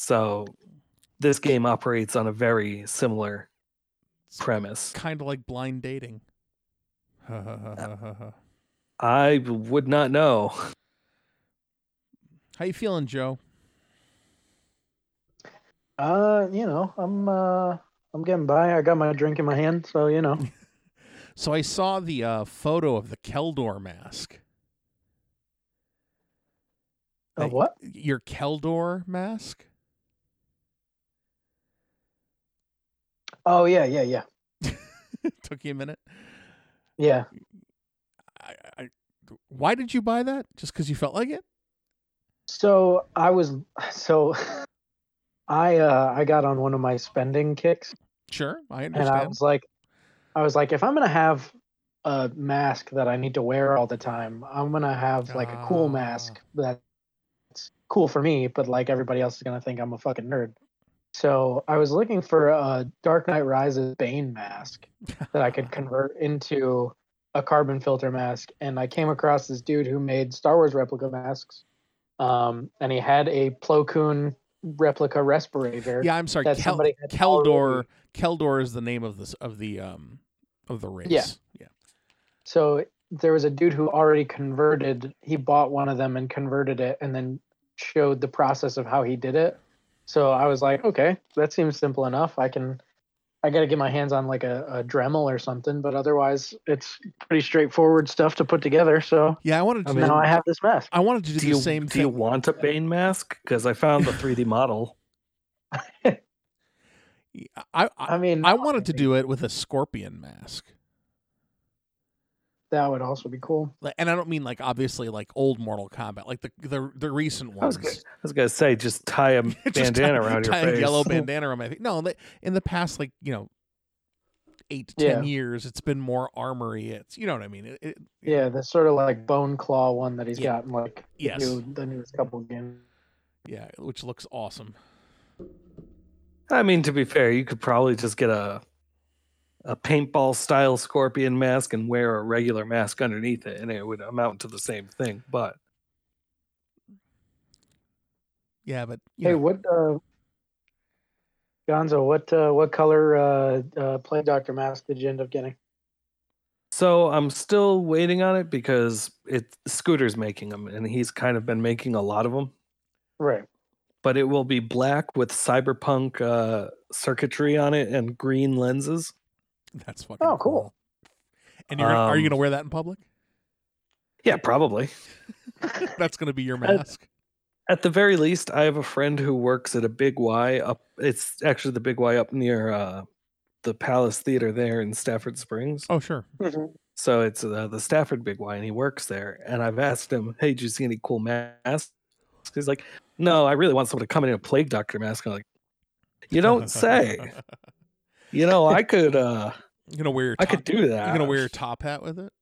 So this game operates on a very similar premise. Kind of like blind dating. I would not know. How you feeling, Joe? Uh, you know, I'm uh I'm getting by. I got my drink in my hand, so you know. So I saw the uh, photo of the Kel Dor mask. Uh, what? Your Kel Dor mask? Oh yeah, yeah, yeah. Took you a minute. Yeah. I, I, why did you buy that? Just because you felt like it? So I was so I uh I got on one of my spending kicks Sure, I understand. and I was like I was like if I'm going to have a mask that I need to wear all the time, I'm going to have like a cool mask that's cool for me, but like everybody else is going to think I'm a fucking nerd. So I was looking for a Dark Knight Rises Bane mask that I could convert into a carbon filter mask, and I came across this dude who made Star Wars replica masks, um, and he had a Plo Koon replica respirator. yeah, I'm sorry. that Kel- Keldor. already- Kel Dor is the name of this of the um of the race. Yeah. yeah. So there was a dude who already converted. He bought one of them and converted it, and then showed the process of how he did it. So I was like, okay, that seems simple enough. I can. I got to get my hands on like a, a Dremel or something, but otherwise, it's pretty straightforward stuff to put together. So Yeah, I wanted to. Do, now I have this mask. I wanted to do, Do the you, same do you want a Bane mask? Because I found the 3D model. I, I, I mean, I wanted to do it with a scorpion mask. That would also be cool. And I don't mean like obviously like old Mortal Kombat, like the the, the recent I was, ones. gonna, I was gonna say, just tie a bandana tie- around your tie face. a yellow bandana around my face. No, in the past like you know eight to ten Yeah. years, it's been more armory. It's you know what I mean. It, it, Yeah, the sort of like bone claw one that he's Yeah. got in like the Yes. new, the newest couple games. yeah, which looks awesome. I mean, to be fair, you could probably just get a a paintball style scorpion mask and wear a regular mask underneath it, and it would amount to the same thing. But Yeah, but you Hey, know, what, uh, Gonzo? What, uh, what color uh, uh, Plague Doctor mask did you end up getting? so I'm still waiting on it because it Scooter's making them, and he's kind of been making a lot of them. Right. But it will be black with cyberpunk uh, circuitry on it and green lenses. that's fucking Oh, cool. And you're gonna, are you Um, gonna wear that in public? Yeah, probably. That's gonna be your mask. At the very least, I have a friend who works at a Big Y up. It's actually the Big Y up near uh, the Palace Theater there in Stafford Springs. Oh sure. So it's uh, the Stafford Big Y, and he works there. And I've asked him, "Hey, did you see any cool masks?" He's like, "No, I really want someone to come in a plague doctor mask." I'm like, "You don't say." You know, I could. uh You're gonna wear your I could do that. You're gonna wear your top hat with it.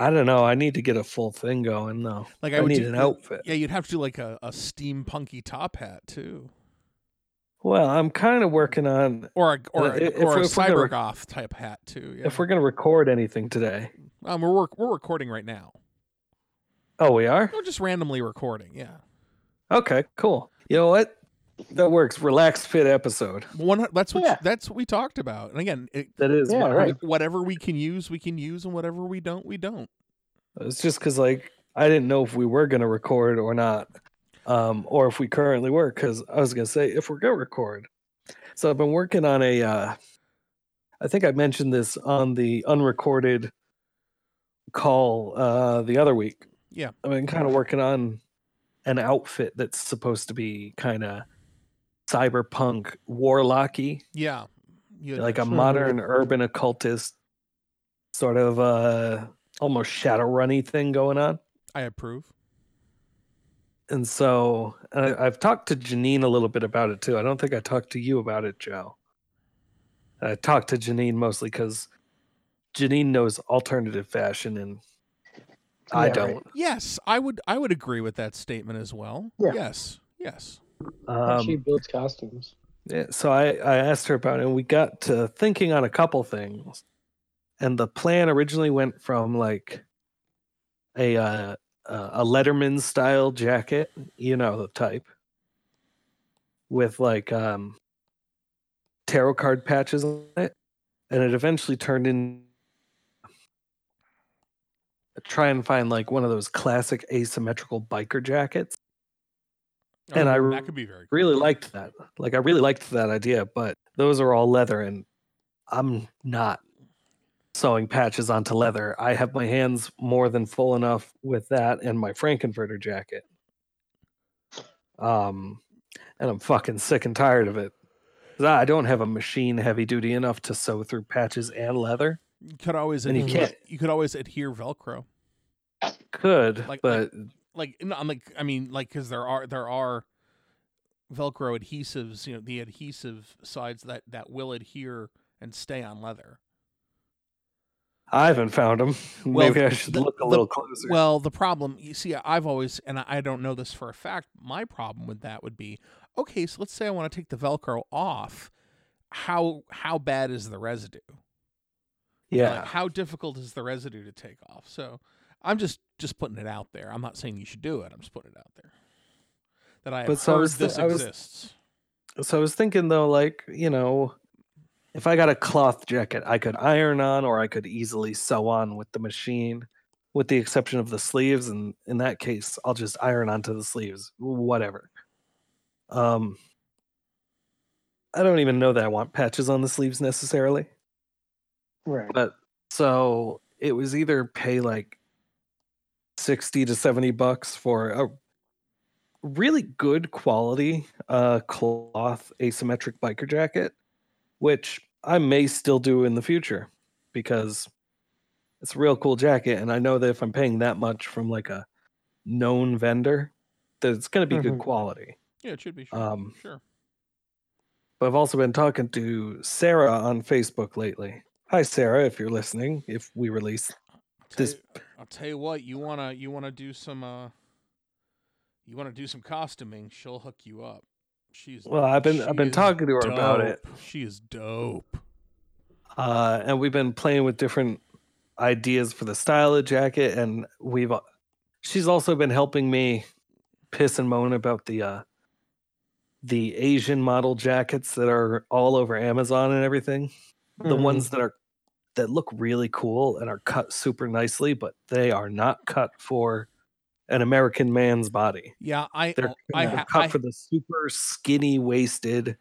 I don't know. I need to get a full thing going though. Like I, I, would need do, an outfit. Yeah, you'd have to do like a, a steampunky top hat too, Well, I'm kind of working on or a or Uh, a, if or a cyber goth type hat too. Yeah. if we're gonna record anything today. um, we're work, we're recording right now. Oh, we are. We're just randomly recording. Yeah. Okay, cool. You know what? That works. Relaxed fit episode. One. That's what Yeah. that's what we talked about. And again, it, That is. Yeah, my- right. whatever we can use, we can use, and whatever we don't, we don't. It's just because like I didn't know if we were gonna record or not, um, or if we currently were. Because I was gonna say if we're gonna record. So I've been working on a. Uh, I think I mentioned this on the unrecorded call uh, the other week. Yeah. I've been kind of working on an outfit that's supposed to be kind of cyberpunk warlocky Yeah. You had like a mentioned- modern urban occultist sort of uh almost shadow runny thing going on I approve. and so I, i've talked to janine a little bit about it too i don't think i talked to you about it joe i talked to janine mostly because janine knows alternative fashion and i Yeah, don't right. Yes, I would. I would agree with that statement as well. Yeah. Yes. Yes. She um, builds costumes. Yeah, so I, I asked her about it, and we got to thinking on a couple things. And the plan originally went from like a uh, uh, a Letterman style jacket, you know the type, with like um tarot card patches on it, and it eventually turned in. Try and find like one of those classic asymmetrical biker jackets. And I Oh, that could be very cool. Really liked that. Like I really liked that idea, but those are all leather, and I'm not sewing patches onto leather. I have my hands more than full enough with that and my Frank-N-Furter jacket. Um, and I'm fucking sick and tired of it. I don't have a machine heavy duty enough to sew through patches and leather. You could always And you can't- you could always adhere Velcro. Could, Like- but Like no, I'm like I mean like because there are there are Velcro adhesives. You know the adhesive sides that that will adhere and stay on leather. I haven't found them. Well, Maybe I should the- look a the- little closer. Well, the problem you see, I've always and I- I don't know this for a fact. My problem with that would be okay. So let's say I want to take the Velcro off. How how bad is the residue? yeah. Like, how difficult is the residue to take off? So I'm just just putting it out there. I'm not saying you should do it. I'm just putting it out there. That I have But so I was thi- this I was- exists. So I was thinking though, like, you know, if I got a cloth jacket, I could iron on or I could easily sew on with the machine, with the exception of the sleeves. And in that case, I'll just iron onto the sleeves, whatever. Um, I don't even know that I want patches on the sleeves necessarily. Right. But so it was either pay like 60 to 70 bucks for a really good quality uh cloth asymmetric biker jacket, which I may still do in the future because it's a real cool jacket and I know that if I'm paying that much from like a known vendor that it's going to be good Mhm. quality. Yeah, it should be sure. Um, sure. But I've also been talking to Sarah on Facebook lately. Hi Sarah, if you're listening, if we release this you, I'll tell you what. You wanna you wanna do some uh. You wanna do some costuming? She'll hook you up. She's Well, I've been I've been talking to her about it. She is dope. uh, and we've been playing with different ideas for the style of jacket, and we've. al- She's also been helping me piss and moan about the uh, the Asian model jackets that are all over Amazon and everything. The Mhm. ones that are that look really cool and are cut super nicely, but they are not cut for an American man's body. Yeah, I They're, oh, I, they're ha- cut I for the super skinny waisted,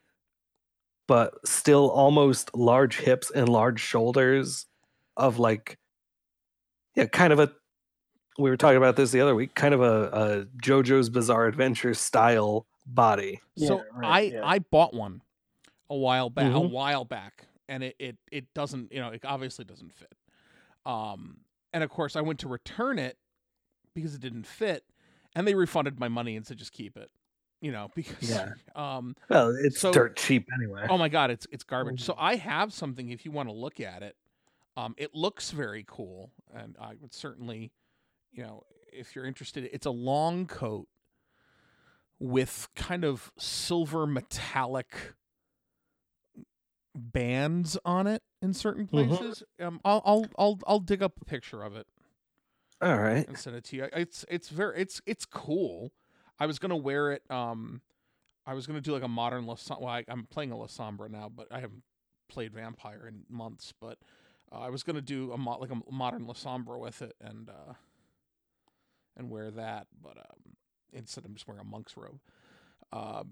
but still almost large hips and large shoulders of like, yeah, kind of a. We were talking about this the other week, kind of a, a JoJo's Bizarre Adventure style body. So Yeah, right, I yeah. I bought one a while back, a Mhm. while back, and it, it it doesn't you know it obviously doesn't fit. Um, and of course I went to return it because it didn't fit, and they refunded my money and said just keep it. You know because Yeah. um Well, it's So- dirt cheap anyway. oh my god it's it's garbage. Mm. So I have something if you want to look at it. Um, it looks very cool, and I would certainly, you know, if you're interested, it's a long coat with kind of silver metallic bands on it in certain Mhm. places. Um, I'll I'll I'll I'll dig up a picture of it All right. and send it to you. It's it's very it's it's cool. I was gonna wear it. Um, I was gonna do like a modern Lasombra. Well, I, I'm playing a Lasombra now, but I haven't played Vampire in months. But uh, I was gonna do a mo- like a modern Lasombra with it and uh, and wear that, but um, instead I'm just wearing a monk's robe. Uh,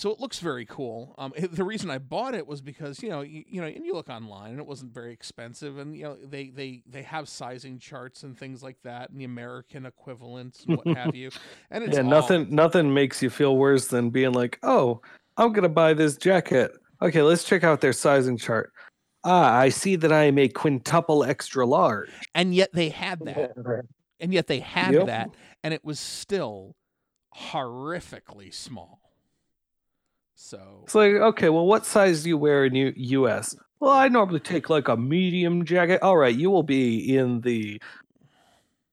so it looks very cool. Um, it- the reason I bought it was because you know you, you know and you look online and it wasn't very expensive and you know they they they have sizing charts and things like that and the American equivalents and what have you. And it's yeah, all- nothing nothing makes you feel worse than being like, "Oh, I'm going to buy this jacket." Okay, let's check out their sizing chart. Ah, I see that I am a quintuple extra large. and yet they had that. And yet they had Yep. that and it was still horrifically small. So It's like, okay, well, what size do you wear in U- US? Well, I normally take like a medium jacket. All right, you will be in the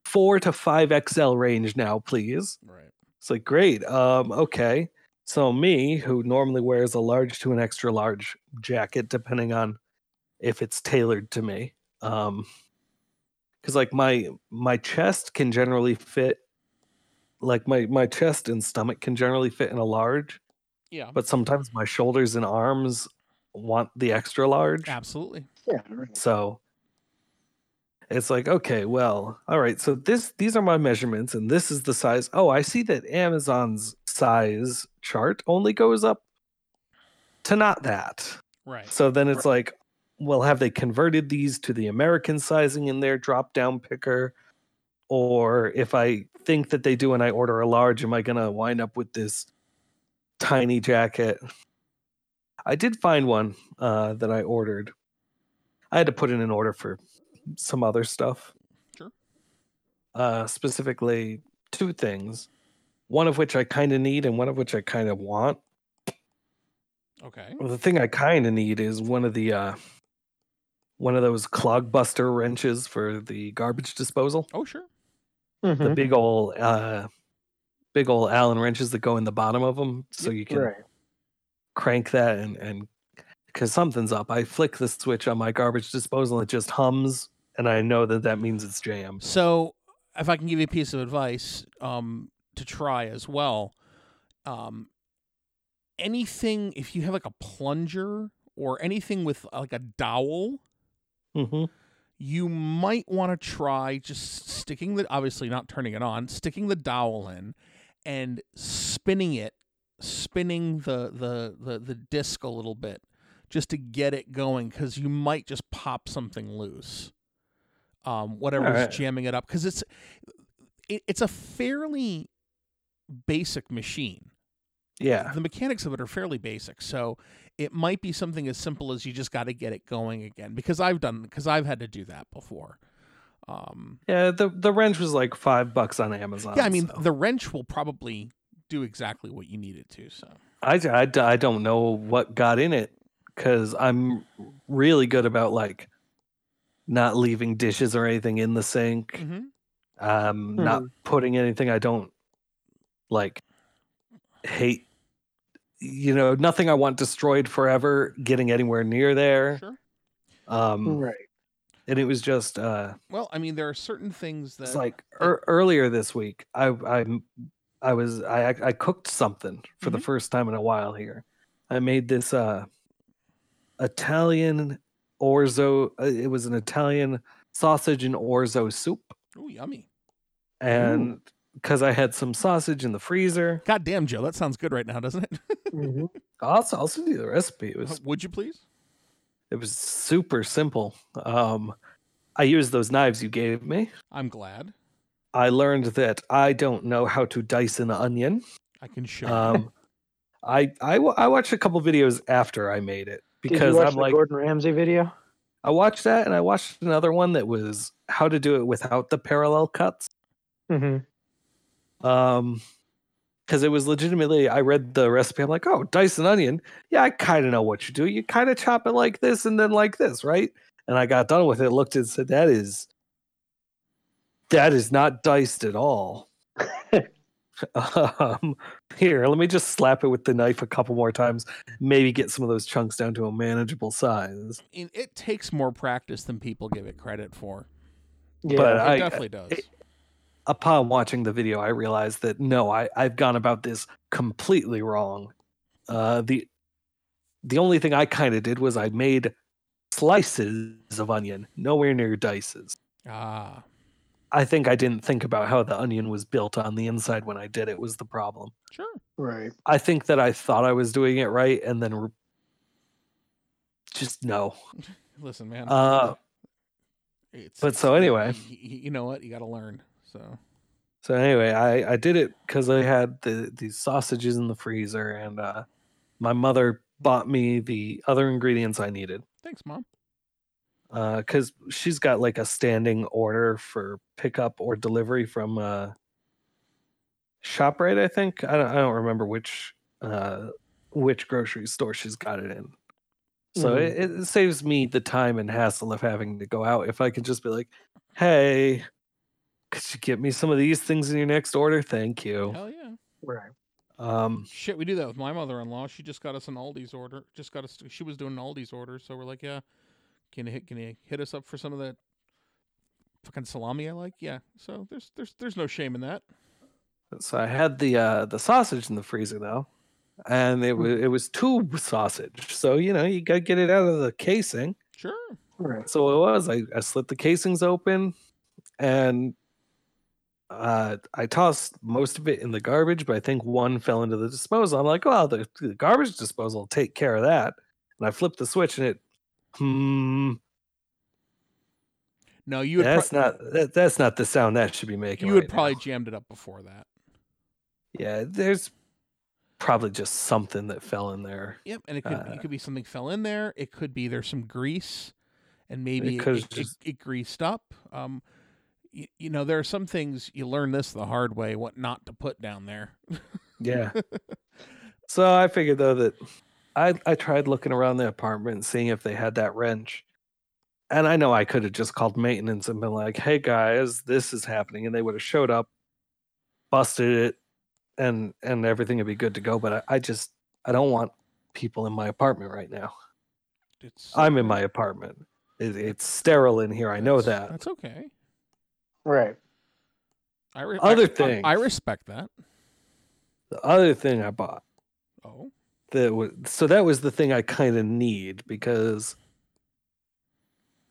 4 to 5 XL range now, please. right. It's like, great. Um, okay. So me, who normally wears a large to an extra large jacket, depending on if it's tailored to me, um, because like my my chest can generally fit, like my my chest and stomach can generally fit in a large, Yeah. but sometimes my shoulders and arms want the extra large. Absolutely. Yeah. right. So it's like, okay, well, all right. So this these are my measurements and this is the size. Oh, I see that Amazon's size chart only goes up to not that. Right. So then it's like, well, have they converted these to the American sizing in their drop down picker? Or if I think that they do and I order a large, am I going to wind up with this tiny jacket? I did find one uh, that I ordered. I had to put in an order for some other stuff. Sure. Uh, specifically, two things. One of which I kind of need, and one of which I kind of want. Okay. Well, the thing I kind of need is one of the uh, one of those clogbuster wrenches for the garbage disposal. Oh, sure. The Mhm. big old uh, big old Allen wrenches that go in the bottom of them, so you can Right. crank that and and because something's up. I flick the switch on my garbage disposal, it just hums, and I know that that means it's jammed. So, if I can give you a piece of advice um, to try as well, um, anything if you have like a plunger or anything with like a dowel, hmm you might want to try just sticking the obviously not turning it on, sticking the dowel in, and spinning it, spinning the the the, the disc a little bit, just to get it going, because you might just pop something loose. Um, whatever's Alright. jamming it up, because it's it, it's a fairly basic machine. Yeah. The mechanics of it are fairly basic, so it might be something as simple as you just got to get it going again. Because I've done, because I've had to do that before. Um, Yeah, the the wrench was like five bucks on Amazon. yeah, I mean, so. the wrench will probably do exactly what you need it to. So I, I, I don't know what got in it because I'm really good about like not leaving dishes or anything in the sink. Mhm. Um, not putting anything I don't like hate. You know, nothing I want destroyed forever getting anywhere near there. sure. Um, Right. And it was just uh, Well, I mean, there are certain things that it's like er, earlier this week. I I I was I I cooked something for the Mhm. first time in a while here. I made this uh Italian orzo. uh, It was an Italian sausage and orzo soup, oh yummy. and because I had some sausage in the freezer, God damn, Joe, that sounds good right now, doesn't it? Mhm. I'll s- I'll send you the recipe. It was Would you please? It was super simple. Um, I used those knives you gave me. I'm glad. I learned that I don't know how to dice an onion. I can show. Um, I, I I watched a couple videos after I made it Did you because watch I'm the like Gordon Ramsay video? I watched that and I watched another one that was how to do it without the parallel cuts. Mm-hmm. Um, because it was legitimately I read the recipe. I'm like, oh, dice an onion. Yeah, I kind of know what you do. You kind of chop it like this and then like this, right? And I got done with it, looked and said, that is that is not diced at all. um, here, let me just slap it with the knife a couple more times. Maybe get some of those chunks down to a manageable size. It takes more practice than people give it credit for. Yeah. But It I- definitely does. it- Upon watching the video, I realized that no, I, I've gone about this completely wrong. Uh, the the only thing I kind of did was I made slices of onion, nowhere near dices. ah, I think I didn't think about how the onion was built on the inside when I did it was the problem. sure. right. I think that I thought I was doing it right and then re- just no. Listen, man. Uh, it's, but it's- so anyway. y- y- you know what? You got to learn. So So anyway, I, I did it because I had the these sausages in the freezer, and uh, my mother bought me the other ingredients I needed. thanks, mom. Because she's got like a standing order for pickup or delivery from uh, Shoprite, I think. I don't, I don't remember which uh, which grocery store she's got it in. So Mhm. it, it saves me the time and hassle of having to go out. If I can just be like, "Hey, could you get me some of these things in your next order? Thank you." Hell yeah. Right. Um, Shit, we do that with my mother-in-law. She just got us an Aldi's order. Just got us. She was doing an Aldi's order, so we're like, yeah, can you hit? Can you hit us up for some of that fucking salami I like? Yeah. So there's there's there's no shame in that. so I had the uh, the sausage in the freezer though, and it was it was tube sausage. So you know you gotta get it out of the casing. Sure. Right. So it was. I, I slit the casings open, and uh, I tossed most of it in the garbage, but I think one fell into the disposal. I'm like, well, the, the garbage disposal will take care of that. And I flipped the switch, and it, hmm, No, you would pro- that's not that, that's not the sound that should be making. you would right probably now. jammed it up before that. yeah. There's probably just something that fell in there. Yep, and it could Uh, it could be something fell in there. It could be there's some grease, and maybe it, it, it, it greased up. Um, you, you know, there are some things you learn this the hard way. What not to put down there. Yeah. so I figured though that I I tried looking around the apartment and seeing if they had that wrench. And I know I could have just called maintenance and been like, "Hey guys, this is happening," and they would have showed up, busted it, and and everything would be good to go. But I, I just I don't want people in my apartment right now. It's I'm in my apartment. It, it's sterile in here. I know that. That's okay. Right. I re- Other I, I- I respect that. The other thing I bought Oh, that was so that was the thing I kind of need because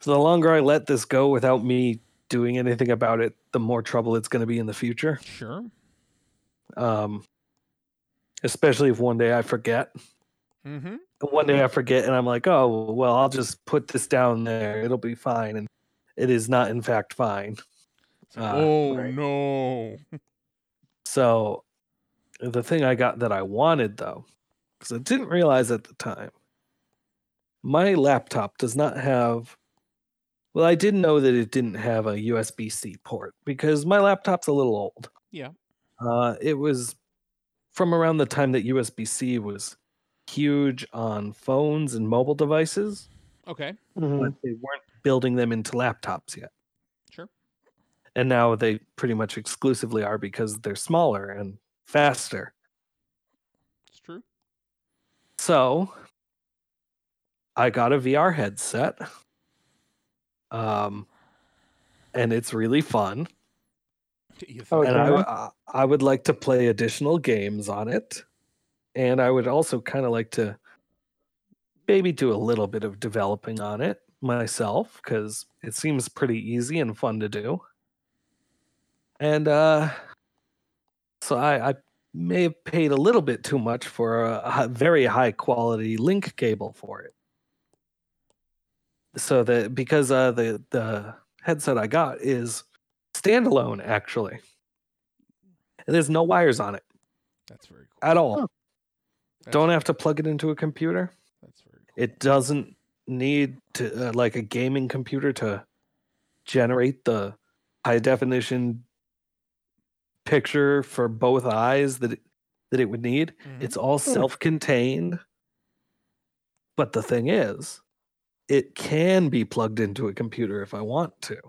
so the longer I let this go without me doing anything about it, the more trouble it's going to be in the future. sure. Um, especially if one day I forget. Mm-hmm. And One day I forget, and I'm like, oh well, I'll just put this down there. It'll be fine, and it is not, in fact, fine. Uh, oh right. no. So the thing I got that I wanted though, because I didn't realize at the time, my laptop does not have. Well, I didn't know that it didn't have a USB C port because my laptop's a little old. Yeah. Uh, it was from around the time that USB C was huge on phones and mobile devices, Okay. Mhm. but they weren't building them into laptops yet. Sure. And now they pretty much exclusively are because they're smaller and faster. It's true. So I got a VR headset. Um and it's really fun. You think- Oh, and I, yeah? w- I- I would like to play additional games on it. And I would also kind of like to maybe do a little bit of developing on it myself because it seems pretty easy and fun to do. And uh, so I, I may have paid a little bit too much for a, a very high quality link cable for it. So that because uh, the the headset I got is standalone actually, and there's no wires on it That's very cool. at all. Huh. Don't have to plug it into a computer. That's very cool. It doesn't need to uh, like a gaming computer to generate the high definition picture for both eyes that it, that it would need. Mhm. It's all self-contained. But the thing is, it can be plugged into a computer if I want to.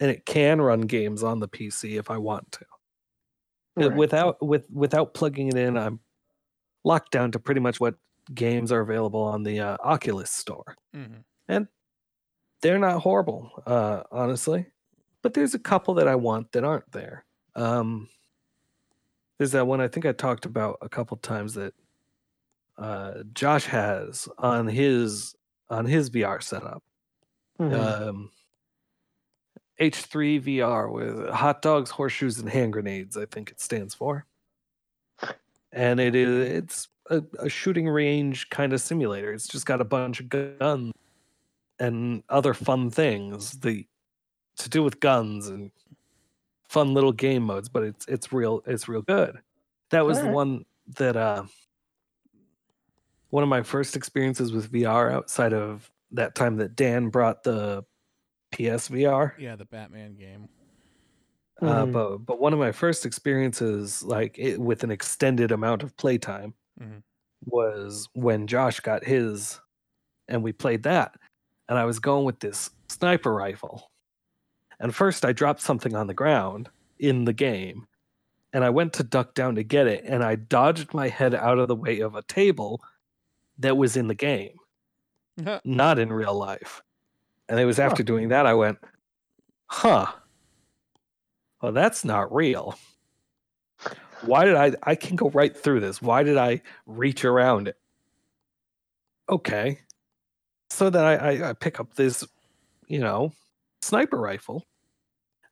And it can run games on the PC if I want to. Right. Without with without plugging it in, I'm locked down to pretty much what games are available on the uh, Oculus store. Mhm. They're not horrible, uh, honestly, but there's a couple that I want that aren't there. Um, there's that one I think I talked about a couple times that uh, Josh has on his on his VR setup. Mhm. Um, H3 VR with hot dogs, horseshoes, and hand grenades. I think it stands for. And it is it's a, a shooting range kind of simulator. It's just got a bunch of guns and other fun things the to do with guns and fun little game modes. But it's it's real it's real good. That was the one that uh, one of my first experiences with VR outside of that time that Dan brought the PSVR. Yeah, the Batman game. Uh, Mhm. but but one of my first experiences, like it, with an extended amount of playtime, Mhm. was when Josh got his, and we played that, and I was going with this sniper rifle, and first I dropped something on the ground in the game, and I went to duck down to get it, and I dodged my head out of the way of a table that was in the game, not in real life, and it was Huh. after doing that I went, huh. Well, that's not real. Why did I? I can go right through this. Why did I reach around it? Okay. So then I, I, I pick up this, you know, sniper rifle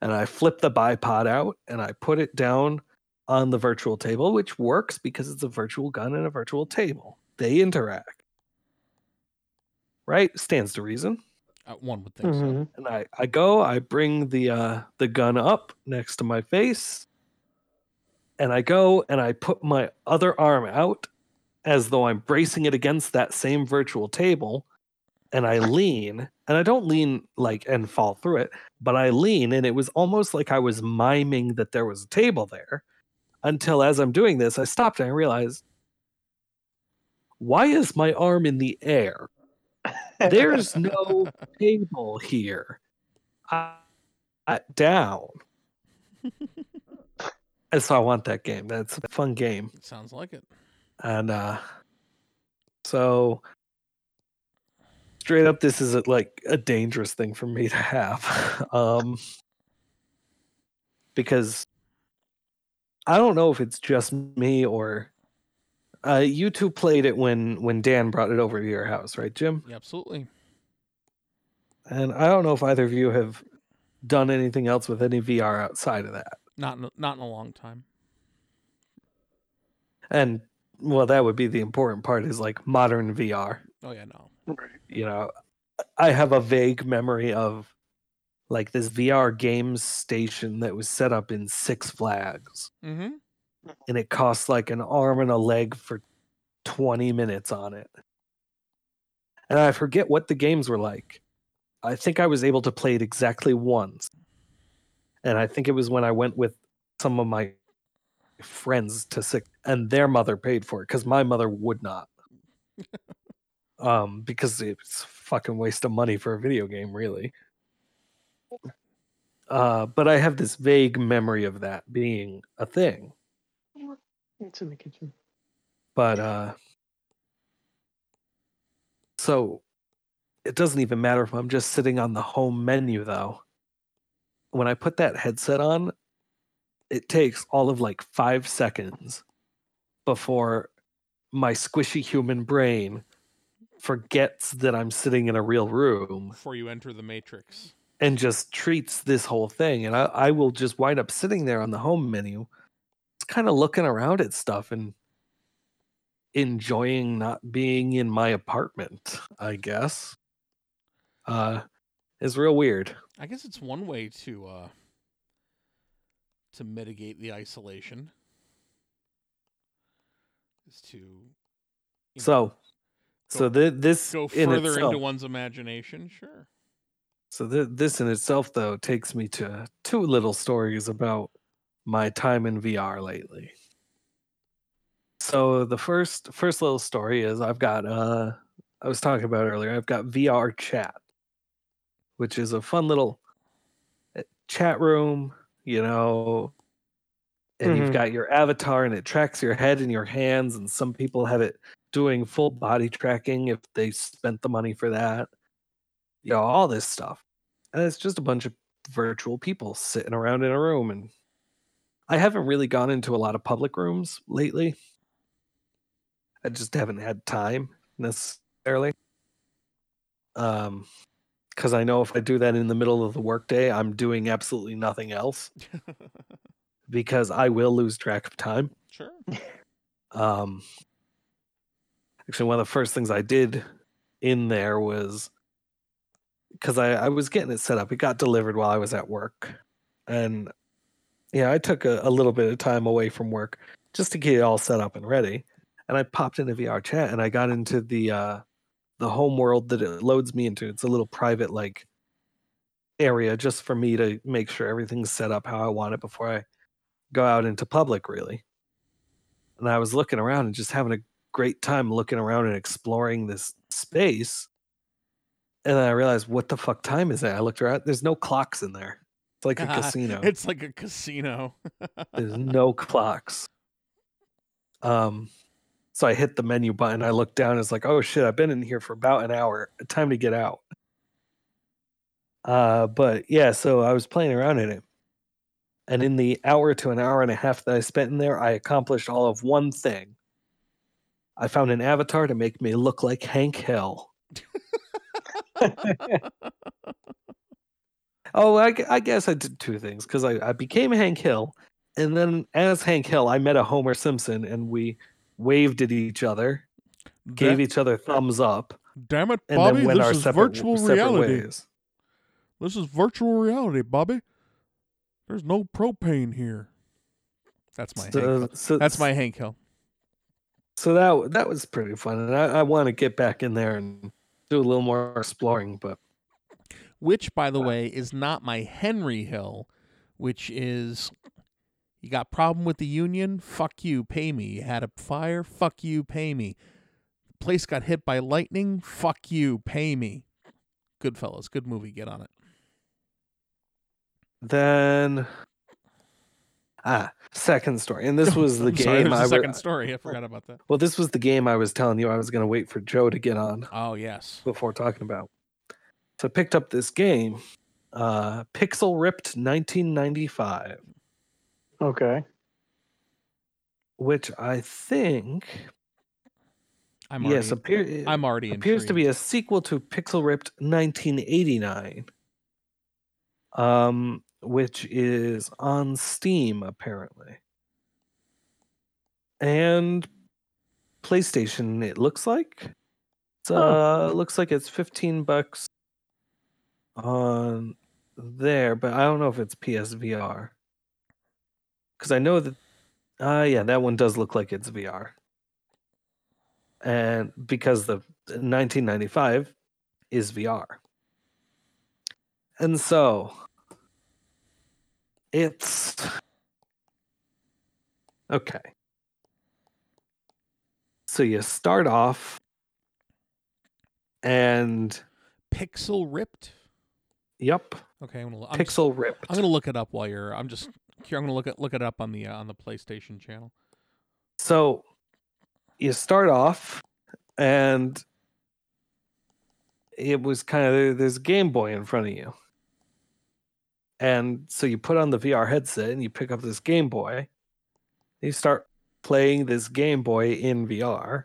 and I flip the bipod out and I put it down on the virtual table, which works because it's a virtual gun and a virtual table. They interact. Right? Stands to reason. Uh, one would think so. Mhm. And I, I go, I bring the uh the gun up next to my face, and I go and I put my other arm out as though I'm bracing it against that same virtual table, and I lean, and I don't lean like and fall through it, but I lean, and it was almost like I was miming that there was a table there until as I'm doing this, I stopped and I realized why is my arm in the air? There's no table here. I, I- down. and so I want that game. That's a fun game. Sounds like it. And uh so straight up this is a, like a dangerous thing for me to have. um because I don't know if it's just me or uh you two played it when when Dan brought it over to your house, right, Jim? Yeah, absolutely. And I don't know if either of you have done anything else with any VR outside of that. Not in not in a long time. And well, that would be the important part is like modern VR. Oh yeah, no. You know, I have a vague memory of like this VR games station that was set up in Six Flags Mm-hmm. and it costs like an arm and a leg for 20 minutes on it. And I forget what the games were like. I think I was able to play it exactly once. And I think it was when I went with some of my friends to sick and their mother paid for it because my mother would not. um, because it's fucking waste of money for a video game, really. Uh, but I have this vague memory of that being a thing. It's in the kitchen. but uh so it doesn't even matter if i'm just sitting on the home menu though when i put that headset on it takes all of like five seconds before my squishy human brain forgets that i'm sitting in a real room Before you enter the matrix. and just treats this whole thing and i, I will just wind up sitting there on the home menu just kind of looking around at stuff and enjoying not being in my apartment i guess uh is real weird I guess it's one way to uh to mitigate the isolation. Is to you know, so so th- this go in further itself, into one's imagination. Sure. so th- this in itself though takes me to two little stories about my time in vr lately so the first first little story is i've got uh i was talking about earlier i've got vr chat which is a fun little uh, chat room you know and you've Mhm. got your avatar and it tracks your head and your hands and some people have it doing full body tracking if they spent the money for that. You know all this stuff. And it's just a bunch of virtual people sitting around in a room and i haven't really gone into a lot of public rooms lately. I just haven't had time necessarily. Um because i know if i do that in the middle of the workday i'm doing absolutely nothing else. Because i will lose track of time. Sure. um, actually, one of the first things I did in there was because I, I was getting it set up. It got delivered while I was at work, and yeah, I took a, a little bit of time away from work just to get it all set up and ready. And I popped into VR chat and I got into the uh, the home world that it loads me into. It's a little private like area just for me to make sure everything's set up how I want it before I go out into public. Really and I was looking around and just having a great time looking around and exploring this space. And then I realized, what the fuck time is it? I looked around. There's no clocks in there. It's like a casino. It's like a casino. There's no clocks. Um, so I hit the menu button. I looked down. It's like, oh shit! I've been in here for about an hour. Time to get out. Uh, but yeah, so I was playing around in it, And in the hour to an hour and a half that I spent in there, I accomplished all of one thing. I found an avatar to make me look like Hank Hill. Oh, I, I guess I did two things because I, I became Hank Hill, and then as Hank Hill, I met a Homer Simpson, and we waved at each other, gave each other thumbs up, damn it, and Bobby, then went this our is separate, virtual reality. ways. This is virtual reality, Bobby. There's no propane here. That's my Hank So, Hill. so, That's my Hank Hill. So that that was pretty fun, and I, I want to get back in there and do a little more exploring. But Which, by the way, is not my Henry Hill, which is you got problem with the union? Fuck you, pay me. You had a fire? Fuck you, pay me. The place got hit by lightning? Fuck you, pay me. Goodfellas, good movie. Get on it. then, ah, second story, and this was the I'm sorry, game there's I a re- second story. I forgot about that. well, this was the game I was telling you I was going to wait for Joe to get on. Oh yes. before talking about. So I picked up this game, uh, Pixel Ripped 1995, okay. which I think I'm yes already, appear, I'm already appears to be a sequel to Pixel Ripped 1989, um, which is on Steam apparently, and PlayStation. It looks like. It's, uh, looks like it's 15 bucks on there, but I don't know if it's PSVR. Because I know that, uh, yeah, that one does look like it's VR. And because the 1995 is VR. And so it's okay. So you start off and Pixel ripped. yep, Okay, I'm gonna. I'm just- pixel ripped. I'm gonna look it up while you're. I'm just. Here, I'm gonna look it look it up on the uh, on the PlayStation channel. So you start off and it was kind of there's a Game Boy in front of you. And so you put on the VR headset and you pick up this Game Boy. You start playing this Game Boy in VR.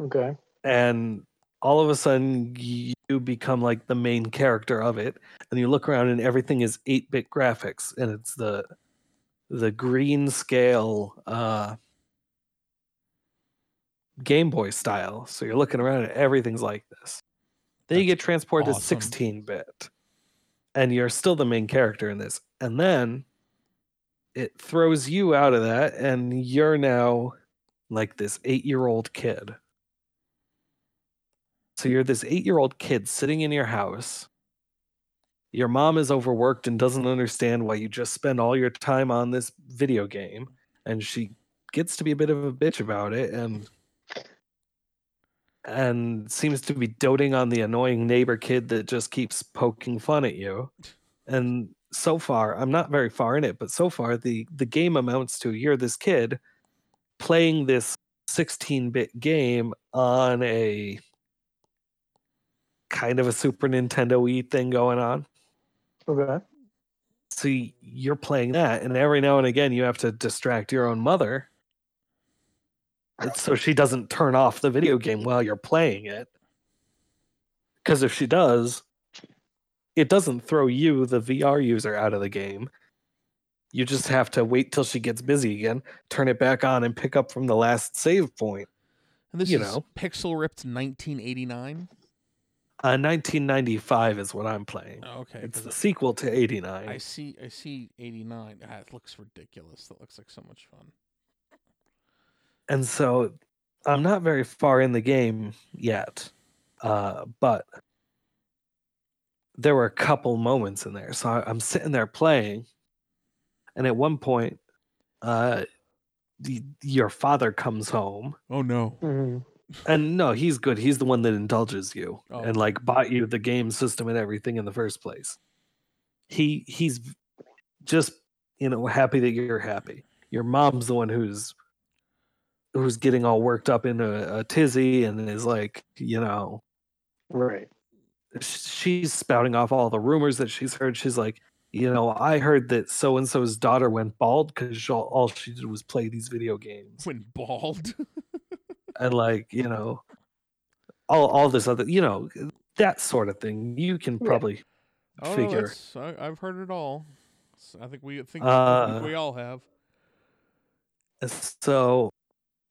Okay. and all of a sudden you become like the main character of it and you look around and everything is 8-bit graphics and it's the the green scale uh game boy style so you're looking around and everything's like this then you get transported awesome. to 16-bit and you're still the main character in this and then it throws you out of that and you're now like this 8-year-old kid so you're this eight year old kid sitting in your house. Your mom is overworked and doesn't understand why you just spend all your time on this video game. And she gets to be a bit of a bitch about it and and seems to be doting on the annoying neighbor kid that just keeps poking fun at you. And so far, I'm not very far in it, but so far the the game amounts to you're this kid playing this 16-bit game on a kind of a Super Nintendo y thing going on. Okay. So you're playing that, and every now and again you have to distract your own mother, so she doesn't turn off the video game while you're playing it. Because if she does, it doesn't throw you, the VR user, out of the game. You just have to wait till she gets busy again, turn it back on, and pick up from the last save point. And this You is know. Pixel ripped 1989. Uh, 1995 is what I'm playing. Okay, It's the sequel to 89. I see. I see 89. Ah, it looks ridiculous. That looks like so much fun. And so I'm not very far in the game yet, uh, but there were a couple moments in there. So I, I'm sitting there playing, and at one point, uh, the, your father comes home, Oh no. hmm and no, he's good. He's the one that indulges you Oh. and like bought you the game system and everything in the first place. He he's just you know happy that you're happy. Your mom's the one who's who's getting all worked up in a, a tizzy and is like you know Right. she's spouting off all the rumors that she's heard. She's like, you know, I heard that so and so's daughter went bald because all, all she did was play these video games. Went bald. and like, you know, all all this other, you know, that sort of thing. You can probably oh, no, figure. that's- I, I've heard it all. S- I think we I think, Uh, think we all have. So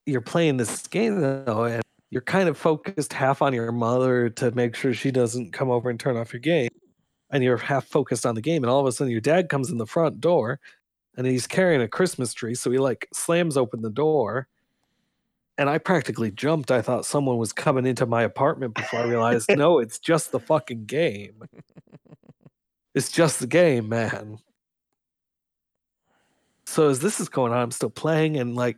you're playing this game though, and you're kind of focused half on your mother to make sure she doesn't come over and turn off your game, and you're half focused on the game, and all of a sudden your dad comes in the front door, and he's carrying a Christmas tree, so he like slams open the door. And I practically jumped. I thought someone was coming into my apartment before I realized, no, it's just the fucking game. It's just the game, man. So as this is going on, I'm still playing, and like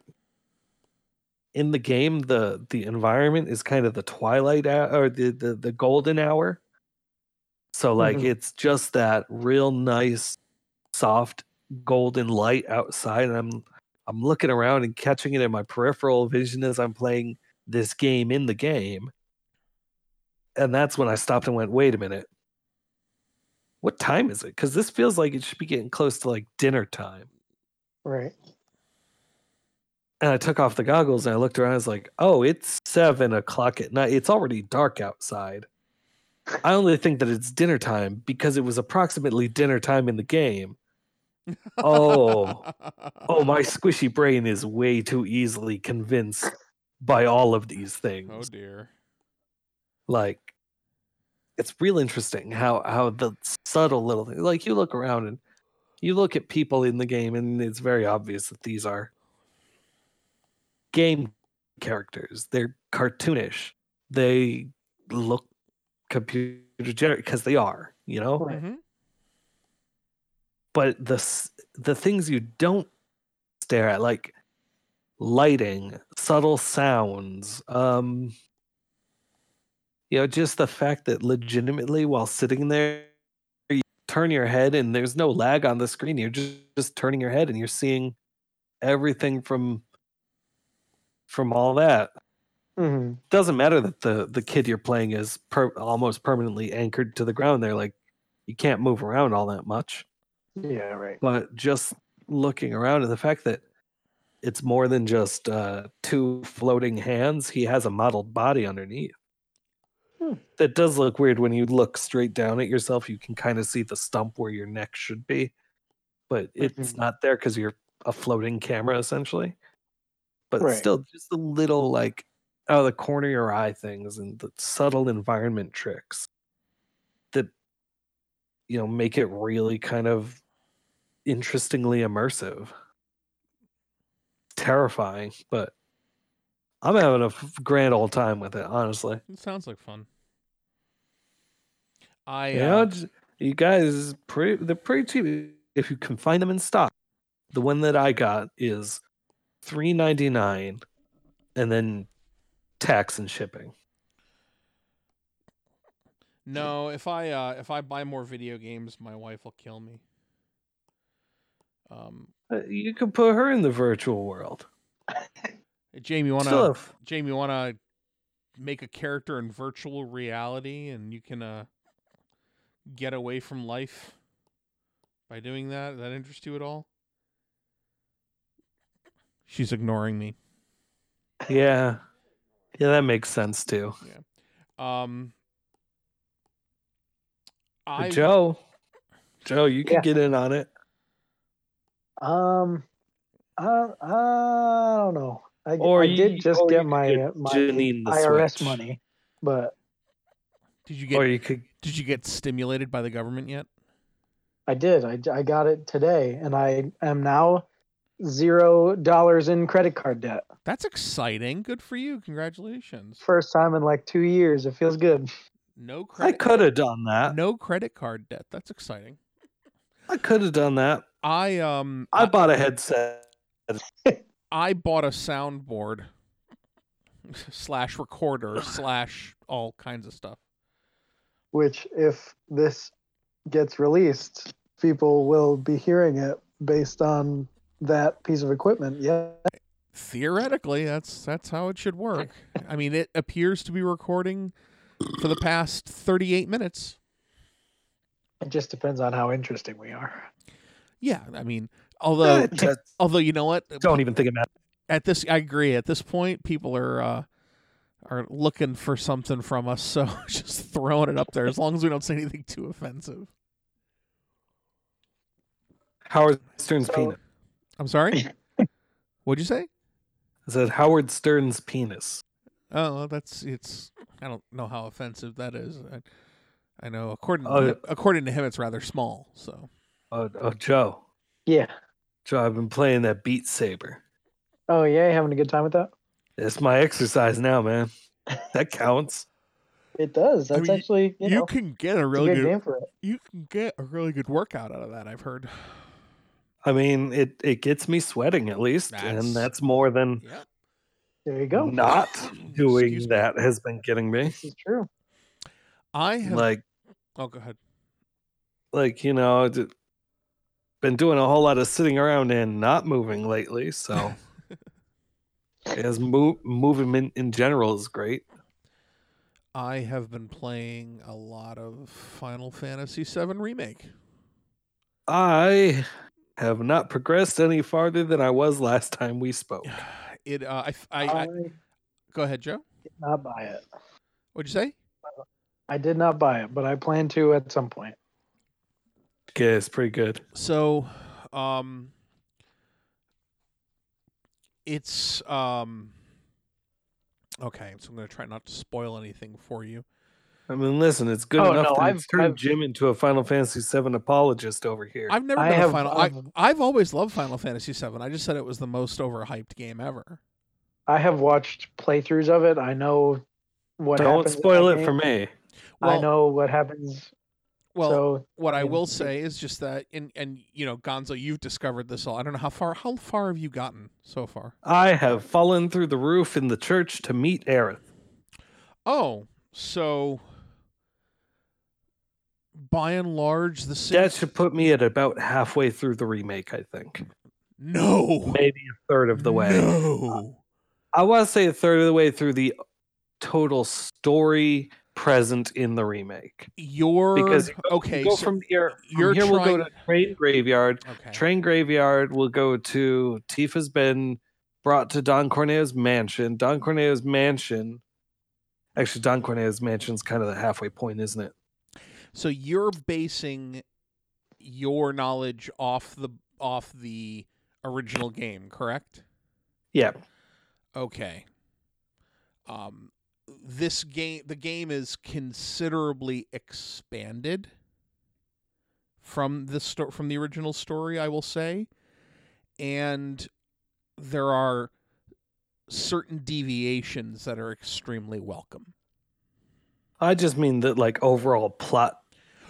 in the game, the the environment is kind of the twilight hour or the the, the golden hour. So like Mhm. it's just that real nice, soft golden light outside, and I'm I'm looking around and catching it in my peripheral vision as I'm playing this game in the game. And that's when I stopped and went, wait a minute. What time is it? Because this feels like it should be getting close to like dinner time. Right. And I took off the goggles and I looked around. I was like, oh, it's seven o'clock at night. It's already dark outside. I only think that it's dinner time because it was approximately dinner time in the game. Oh, oh, my squishy brain is way too easily convinced by all of these oh, things. Oh dear. like it's real interesting how how the subtle little thing like you look around and you look at people in the game and it's very obvious that these are game characters they're cartoonish they look computer generated because they are you know Right. Mhm. but the the things you don't stare at like lighting subtle sounds um you know just the fact that legitimately while sitting there you turn your head and there's no lag on the screen you're just, just turning your head and you're seeing everything from from all that hmm doesn't matter that the the kid you're playing is per, almost permanently anchored to the ground there like you can't move around all that much Yeah. Right. but just looking around and the fact that it's more than just uh, two floating hands he has a modeled body underneath Hmm. that does look weird when you look straight down at yourself you can kind of see the stump where your neck should be but it's Mhm. not there because you're a floating camera essentially but Right. still just the little like out of the corner of your eye things and the subtle environment tricks that you know make it really kind of interestingly immersive terrifying but i'm having a grand old time with it honestly It sounds like fun. I you uh, know j- you guys pretty they're pretty cheap if you can find them in stock the one that i got is 3.99 and then tax and shipping no, if I uh if I buy more video games, my wife will kill me. Um, Uh, you can put her in the virtual world Jamie, you wanna if- Jamie, you wanna make a character in virtual reality, and you can uh get away from life by doing that. Does that interest you at all? She's ignoring me. yeah yeah that makes sense too Yeah. Um, I joe joe you can Yeah. get in on it Um. I, I don't know. I, Or I you- did just or get my get uh, my Janine IRS Switch. money, but did you get or you could did you get stimulated by the government yet? I did. I, I got it today, and I am now zero dollars in credit card debt. That's exciting. Good for you. Congratulations. First time in like two years. It feels good. No credit. i could have done that no credit card debt. That's exciting. i could have done that I um i bought a headset I bought a soundboard slash recorder slash all kinds of stuff. Which, if this gets released, people will be hearing it based on that piece of equipment. Yeah. Theoretically, that's that's how it should work. I mean, it appears to be recording for the past 38 minutes. It just depends on how interesting we are. Yeah, I mean, although Eh, although you know what, don't even think about it. at this I agree. At this point, people are uh, are looking for something from us, so just throwing it up there as long as we don't say anything too offensive. Howard Stern's So- penis. I'm sorry. What'd you say? I said Howard Stern's penis. Oh, well, that's it's. I don't know how offensive that is. I, I know according Oh, to, according to him, it's rather small. So Oh, oh, Joe. Yeah. Joe, I've been playing that Beat Saber. Oh yeah, you having a good time with that? It's my exercise now, man. That counts. It does. I That's mean, actually you, know can get a it's a really good good, game for it. you can get a really good workout out of that. I've heard. I mean, it it gets me sweating at least, That's- and that's more than Yeah. There you go. not doing Excuse me. that has been getting me. This is true. I have. Like, oh, go ahead. like you know, d- been doing a whole lot of sitting around and not moving lately. So, as move movement in general is great. I have been playing a lot of Final Fantasy VII Remake. I have not progressed any farther than I was last time we spoke. It. Uh, I, I, I, I. Go ahead, Joe. did not buy it. What'd you say? I did not buy it, but I plan to at some point. Okay, it's pretty good. So, um, it's um. Okay, so I'm gonna try not to spoil anything for you. I mean, listen, it's good Oh, enough no, to I've- turned I've- Jim into a Final Fantasy VII apologist over here. I've never I been a have- final. I, I've- I've always loved Final Fantasy VII. I just said it was the most overhyped game ever. I have watched playthroughs of it. I know what Don't happens spoil that it for me. Well, I know what happens. Well, so what I mean, will say is just that, and and you know, Gonzo, you've discovered this all. I don't know how far. How far have you gotten so far? I have fallen through the roof in the church to meet Aerith. Oh, so by and large, the same. That should put me at about halfway through the remake, I think. no, Maybe a third of the way. No. I want to say a third of the way through the total story present in the remake. You're Because you go, okay. you go so from here. From here, we'll go to Train Graveyard. okay. Train Graveyard We'll go to Tifa's been brought to Don Corneo's mansion. Don Corneo's mansion. Actually, Don Corneo's mansion's kind of the halfway point, isn't it? So you're basing your knowledge off the off the original game, correct? Yeah. Okay. Um this game the game is considerably expanded from the sto- from the original story, I will say. And there are certain deviations that are extremely welcome. I just mean that like overall plot,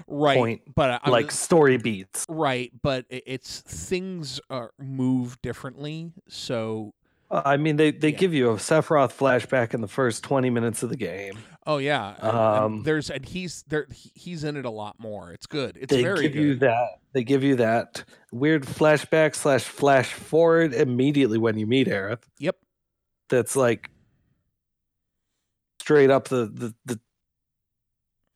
Right. Point, but I, like story beats. Right, but it's things are move differently. So, Uh, I mean, they, they Yeah. give you a Sephiroth flashback in the first 20 minutes of the game. oh yeah, and- and Um, there's and he's there. He's in it a lot more. It's good. It's they very give good. you that. They give you that weird flashback slash flash forward immediately when you meet Aerith. Yep. That's like straight up the, the, the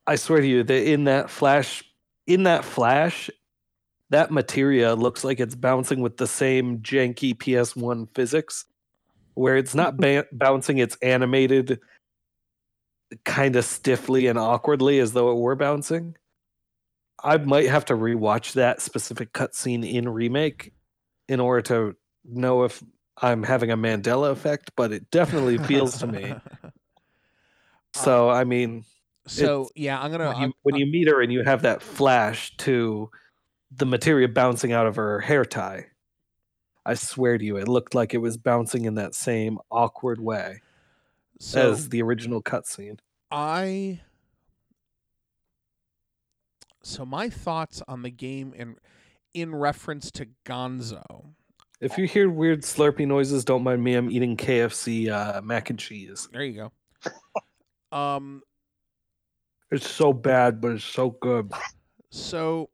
I swear to you, that in that flash, in that flash, that materia looks like it's bouncing with the same janky PS1 physics, where it's not ba- bouncing, it's animated kind of stiffly and awkwardly as though it were bouncing. I might have to rewatch that specific cutscene in remake in order to know if I'm having a Mandela effect, but it definitely feels to me. Uh, so I mean, so yeah, I'm gonna. when you, when you meet her and you have that flash to the materia bouncing out of her hair tie, I swear to you, it looked like it was bouncing in that same awkward way so as the original cutscene. I. So my thoughts on the game in in reference to Gonzo. If you hear weird slurpy noises, don't mind me. I'm eating KFC uh, mac and cheese. There you go. Um. It's so bad, but it's so good. So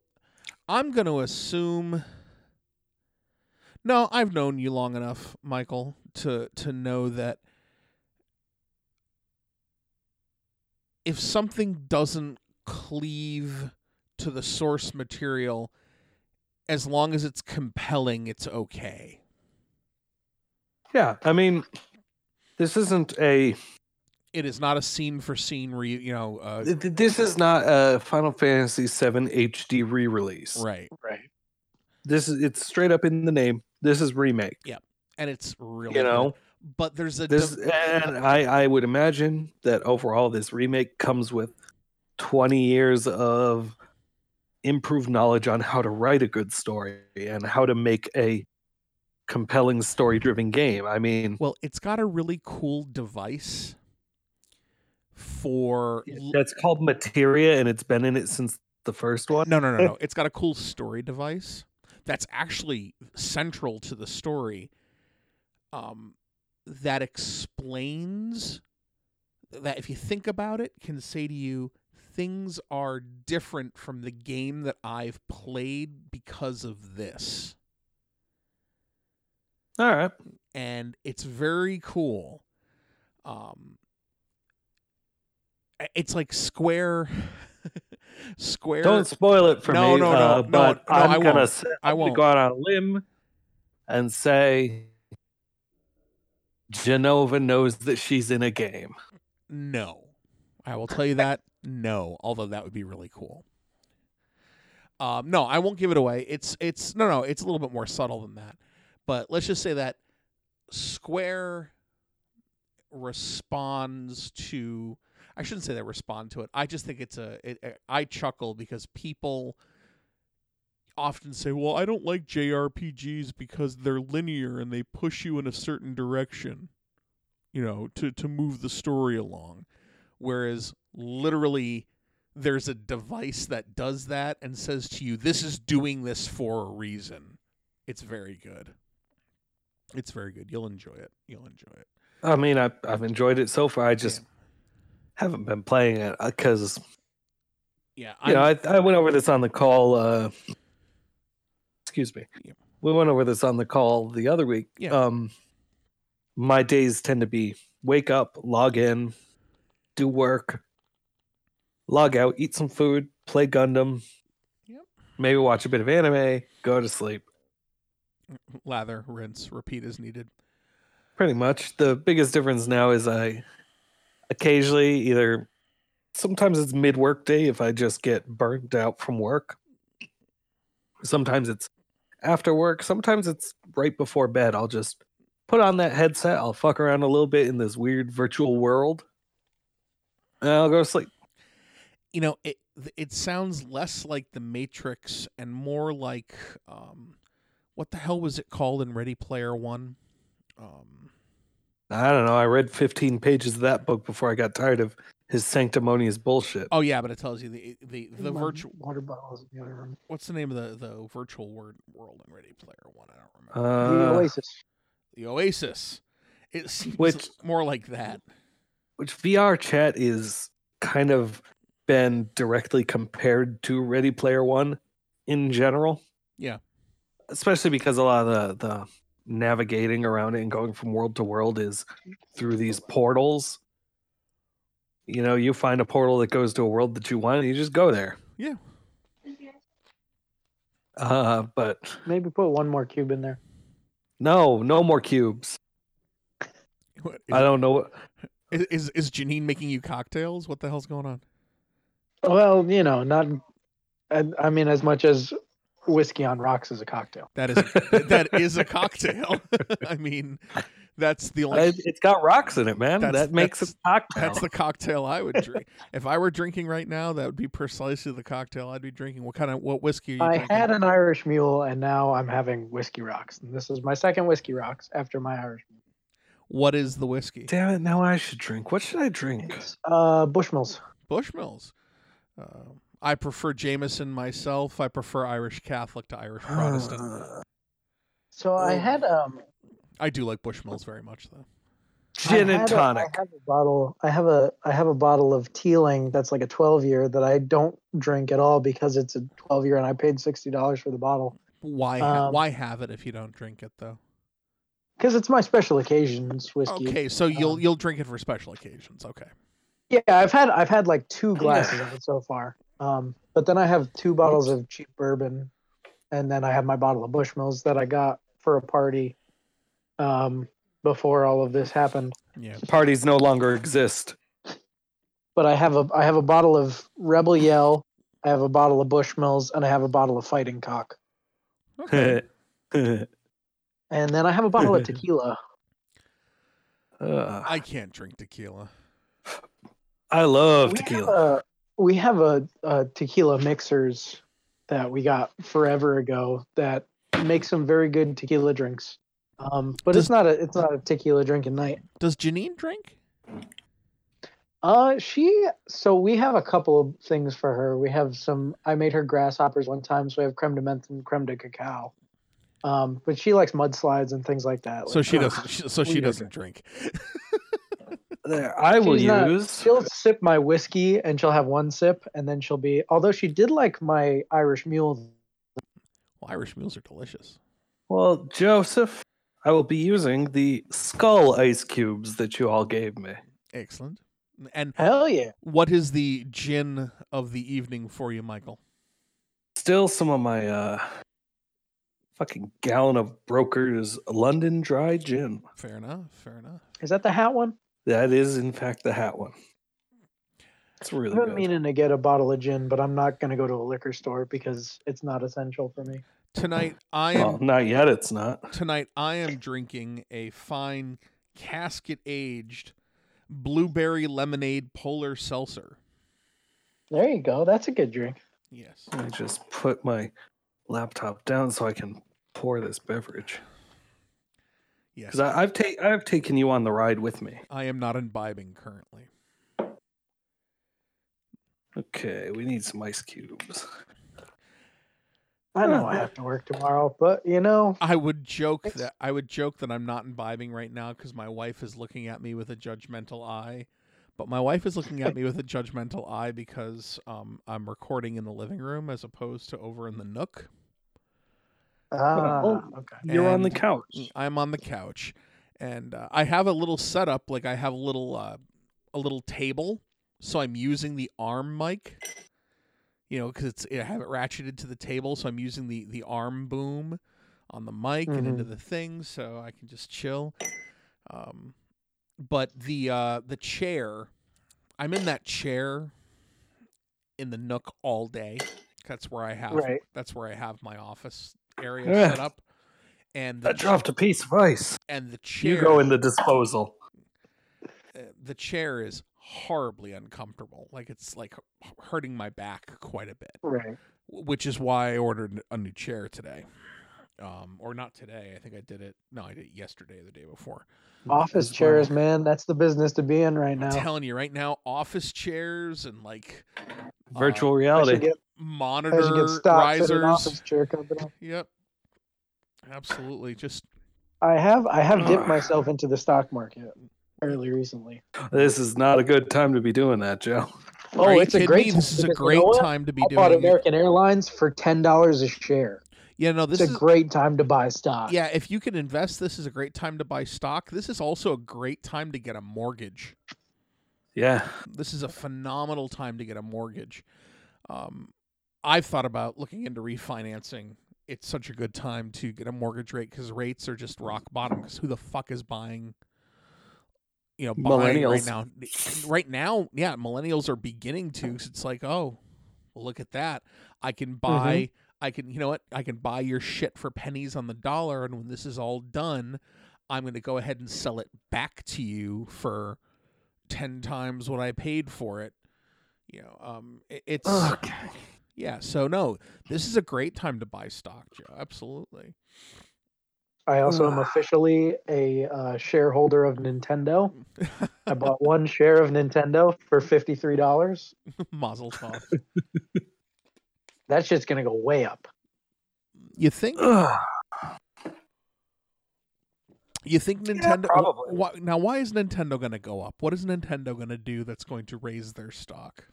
I'm going to assume No, I've known you long enough, Michael, to to know that if something doesn't cleave to the source material as long as it's compelling it's okay Yeah, I mean, this isn't a. it is not a scene for scene re you know uh, th- th- This is not a Final Fantasy VII HD re-release. right Right. This is it's straight up in the name. This is remake. Yeah. And it's really You good. know, but there's a this div- and I I would imagine that overall this remake comes with twenty years of improved knowledge on how to write a good story and how to make a compelling story-driven game. I mean, well it's got a really cool device for that's called Materia, and it's been in it since the first one. No, no, no, no. It's got a cool story device that's actually central to the story. Um, that explains that if you think about it, can say to you things are different from the game that I've played because of this, All right. and it's very cool. Um, i- it's like Square. Square. Don't spoil it for No, me. no, no, uh, no, but no, I'm I gonna won't. I won't. go out on a limb and say Jenova knows that she's in a game. No. I will tell you that. No, although that would be really cool. Um, no, I won't give it away. It's it's no no, it's a little bit more subtle than that. But let's just say that Square responds to I shouldn't say they respond to it. I just think it's a it, I chuckle because people often say, "Well, I don't like JRPGs because they're linear and they push you in a certain direction." you know, to to move the story along. Whereas literally there's a device that does that and says to you, This is doing this for a reason. It's very good. It's very good. You'll enjoy it. You'll enjoy it. I mean, I, I've enjoyed it so far. I just Yeah. Haven't been playing it because Yeah. you know I, I went over this on the call. Uh, excuse me. Yeah. We went over this on the call the other week. Yeah. Um, my days tend to be wake up, log in, do work, log out, eat some food, play Gundam, Yep. maybe watch a bit of anime, go to sleep. lather, rinse, repeat as needed. Pretty much. The biggest difference now is I occasionally either sometimes it's mid work day if I just get burnt out from work. Sometimes it's after work. Sometimes it's right before bed. I'll just put on that headset. I'll fuck around a little bit in this weird virtual world. And I'll go to sleep. You know, it it sounds less like the Matrix and more like um what the hell was it called in Ready Player One? Um I don't know. I read 15 pages of that book before I got tired of his sanctimonious bullshit. Oh yeah, but it tells you the the the virtual. water bottle is in the other room. What's the name of the the virtual word world in Ready Player One? I don't remember. the Uh, Oasis. the Oasis. It seems Which- more like that. which VR chat is kind of been directly compared to Ready Player One in general. Yeah. Especially because a lot of the, the navigating around it and going from world to world is through these portals. You know, you find a portal that goes to a world that you want and you just go there. Yeah. Uh, but Maybe put one more cube in there. no, no more cubes. What, I don't know what is, is is Janine making you cocktails? What the hell's going on? Well, you know, not. I, I mean, as much as whiskey on rocks is a cocktail. That is a, that is a cocktail. I mean, that's the only it's got rocks in it, man. That's- that makes it that's- cocktail. That's the cocktail I would drink. if I were drinking right now, that would be precisely the cocktail I'd be drinking. What kind of what whiskey are you I drinking? had an Irish mule, and now I'm having whiskey rocks. And this is my second whiskey rocks after my Irish. Mule. What is the whiskey? Damn it! Now I should drink. What should I drink? It's uh, Bushmills. Bushmills. Uh, I prefer Jameson myself. I prefer Irish Catholic to Irish Protestant. So I had um I do like Bushmills very much, though. Gin and tonic. I have a bottle. I have a I have a bottle of Teeling that's like a 12 year that I don't drink at all because it's a 12 year and I paid sixty dollars for the bottle Why ha- Um, why have it if you don't drink it though? because it's my special occasions whiskey. Okay, so you'll um, you'll drink it for special occasions. Okay. Yeah, I've had I've had like two glasses of it so far. Um, but then I have two bottles of cheap bourbon, and then I have my bottle of Bushmills that I got for a party um, before all of this happened. Yeah. Parties no longer exist. But I have a I have a bottle of Rebel Yell, I have a bottle of Bushmills, and I have a bottle of Fighting Cock, Okay. and then I have a bottle of tequila. Uh, I can't drink tequila. I love We tequila. We have a, a tequila mixers that we got forever ago that make some very good tequila drinks. Um, but Does- it's not a it's not a tequila drinking night. Does Janine drink? Uh, she so we have a couple of things for her. We have some. I made her grasshoppers one time, so we have creme de menthe and creme de cacao. Um, but she likes mudslides and things like that. So like- she doesn't. She, so she doesn't drink. There, I will She's not- use. She'll sip my whiskey and she'll have one sip, and then she'll be. Although she did like my Irish mule. Well, Irish mules are delicious. Well, Joseph, I will be using the skull ice cubes that you all gave me. Excellent. And Hell yeah! what is the gin of the evening for you, Michael? Still some of my uh fucking gallon of Broker's London dry gin. Fair enough. Fair enough. Is that the hat one? That is in fact the hat one. It's really I've been good. meaning to get a bottle of gin, but I'm not gonna go to a liquor store because it's not essential for me. Tonight I am. Well, not yet. It's not. Tonight I am drinking a fine casket aged blueberry lemonade polar seltzer. There you go. That's a good drink. Yes. Let me just put my laptop down so I can pour this beverage. Yes. Because I've ta- I've taken you on the ride with me. I am not imbibing currently. Okay, we need some ice cubes. I know I have to work tomorrow, but you know, I would joke It's- that I would joke that I'm not imbibing right now because my wife is looking at me with a judgmental eye. But my wife is looking at me with a judgmental eye because um, I'm recording in the living room as opposed to over in the nook. Ah, okay. You're on the couch. I'm on the couch, and uh, I have a little setup. Like I have a little uh, a little table, so I'm using the arm mic. You know, because it's I have it ratcheted to the table, so I'm using the the arm boom on the mic and into the thing, so I can just chill. Um, but the uh, the chair, I'm in that chair in the nook all day. That's where I have Right. that's where I have my office area Yeah. set up. And the I dropped a piece of ice. and the chair You go in the disposal. uh, the chair is horribly uncomfortable. Like it's like hurting my back quite a bit, Right. which is why I ordered a new chair today. Um, or not today. I think I did it. No, I did it yesterday the day before. Office As chairs, well. man. That's the business to be in right now. I'm now. telling you right now, office chairs and like Virtual uh, reality. get, I monitor should get stocks risers. chair company. Yep. Absolutely. Just I have I have dipped myself into the stock market fairly recently. This is not a good time to be doing that, Joe. Oh, are it's a great. me? time This is a because you great know time to be I doing bought it. American Airlines for ten dollars a share. Yeah, no, this It's a great time to buy stock. Yeah, if you can invest, this is a great time to buy stock. This is also a great time to get a mortgage. Yeah. This is a phenomenal time to get a mortgage. Um, I've thought about looking into refinancing. It's such a good time to get a mortgage rate because rates are just rock bottom. Because who the fuck is buying? You know, buying right now. Right now, yeah, millennials are beginning to. 'cause it's like, oh, well, look at that. I can buy. I can, you know what? I can buy your shit for pennies on the dollar, and when this is all done, I'm going to go ahead and sell it back to you for ten times what I paid for it. You know, um, it- it's Okay. yeah. So no, this is a great time to buy stock, Joe. Absolutely. I also am officially a uh, shareholder of Nintendo. I bought one share of Nintendo for fifty three dollars. Mazel tov. That shit's gonna go way up. You think? Ugh. You think Nintendo? probably. why, now, why is Nintendo going to go up? What is Nintendo going to do that's going to raise their stock?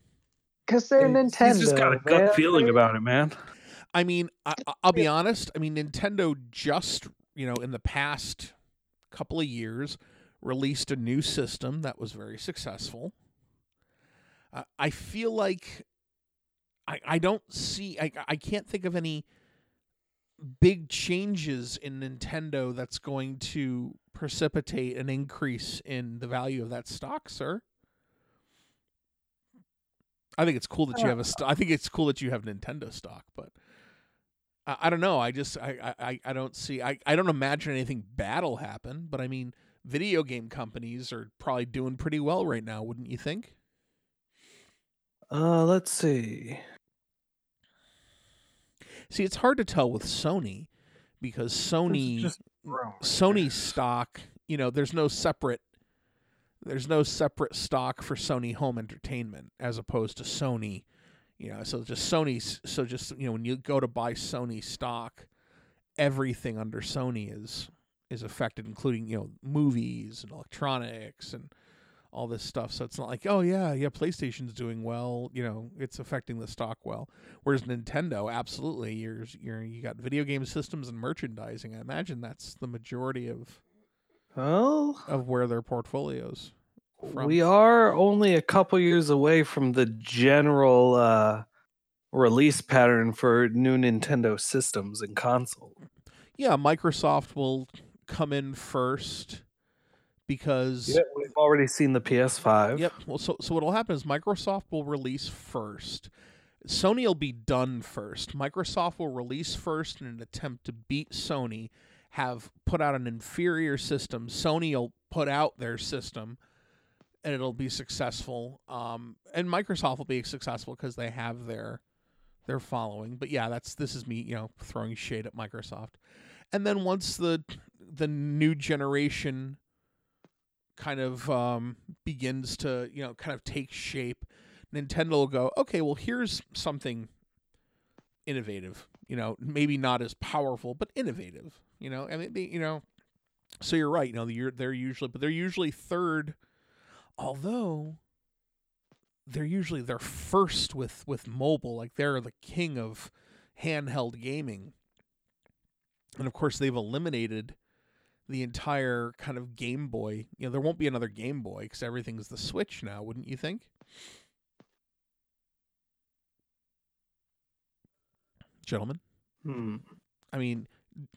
Because they're He's Nintendo. just got a man. gut feeling about it, man. I mean, I, I- I'll be honest. I mean, Nintendo just, you know, in the past couple of years, released a new system that was very successful. Uh, I feel like I, I don't see I I can't think of any big changes in Nintendo that's going to precipitate an increase in the value of that stock, sir. I think it's cool that you have a st- I think it's cool that you have Nintendo stock, but I, I don't know. I just I, I I don't see I, I don't imagine anything bad will happen, but I mean video game companies are probably doing pretty well right now, wouldn't you think? Uh, let's see. See, it's hard to tell with Sony because Sony just Sony stock, you know, there's no separate there's no separate stock for Sony home entertainment as opposed to Sony, you know, so just Sony's so just you know when you go to buy Sony stock, everything under Sony is is affected including, you know, movies and electronics and all this stuff. So it's not like, oh yeah, yeah, PlayStation's doing well, you know, it's affecting the stock well. Whereas Nintendo, absolutely, you're you're you got video game systems and merchandising. I imagine that's the majority of Well, of where their portfolios from. we are only a couple years away from the general uh, release pattern for new Nintendo systems and console. yeah, Microsoft will come in first because yeah, we've already seen the PS5. Yep. Well, so so what'll happen is Microsoft will release first. Sony will be done first. Microsoft will release first in an attempt to beat Sony, have put out an inferior system. Sony will put out their system, and it'll be successful. Um, and Microsoft will be successful because they have their their following. But yeah, that's this is me, you know, throwing shade at Microsoft. And then once the the new generation kind of um, begins to you know kind of take shape nintendo will go okay well here's something innovative you know maybe not as powerful but innovative you know and they, you know so you're right you know you're, they're usually but they're usually third although they're usually they're first with with mobile like they're the king of handheld gaming. And of course they've eliminated the entire kind of Game Boy. You know, there won't be another Game Boy because everything's the Switch now, wouldn't you think? Gentlemen, Hmm. I mean,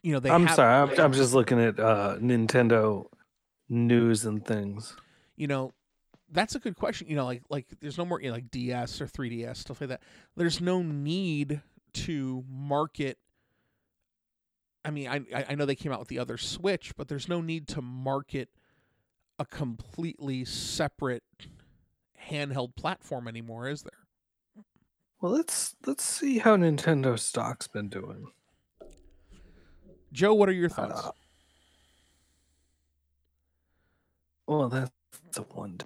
you know, they. I'm have, sorry. I'm, I'm just looking at uh, Nintendo news and things. You know, that's a good question. You know, like like there's no more you know, like DS or 3DS stuff like that. There's no need to market. I mean, I I- I know they came out with the other Switch, but there's no need to market a completely separate handheld platform anymore, is there? Well, let's let's see how Nintendo stock's been doing. Joe, what are your thoughts? Uh, well, that's a one.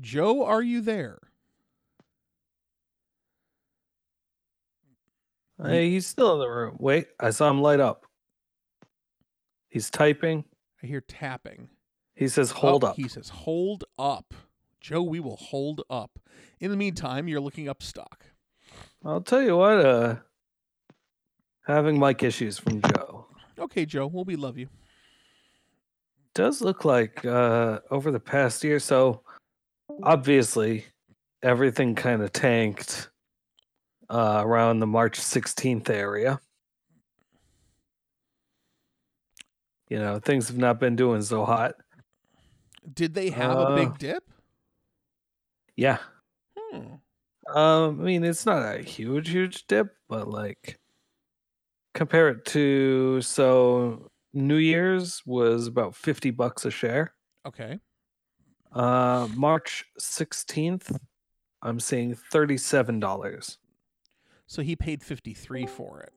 Joe, are you there? Hey, he's still in the room. Wait, I saw him light up. He's typing. I hear tapping. He says, "Hold Oh, up." He says, hold up. Joe, we will hold up. In the meantime, you're looking up stock. I'll tell you what. Uh, having mic issues from Joe. Okay, Joe, well, we love you. Does look like uh, over the past year, so obviously everything kind of tanked uh, around the March 16th area. You know, things have not been doing so hot. Did they have a Uh, big dip? Yeah. Hmm. Um, I mean, it's not a huge, huge dip, but like compare it to so New Year's was about 50 bucks a share. Okay. Uh, March 16th, I'm seeing $37. So he paid 53 for it.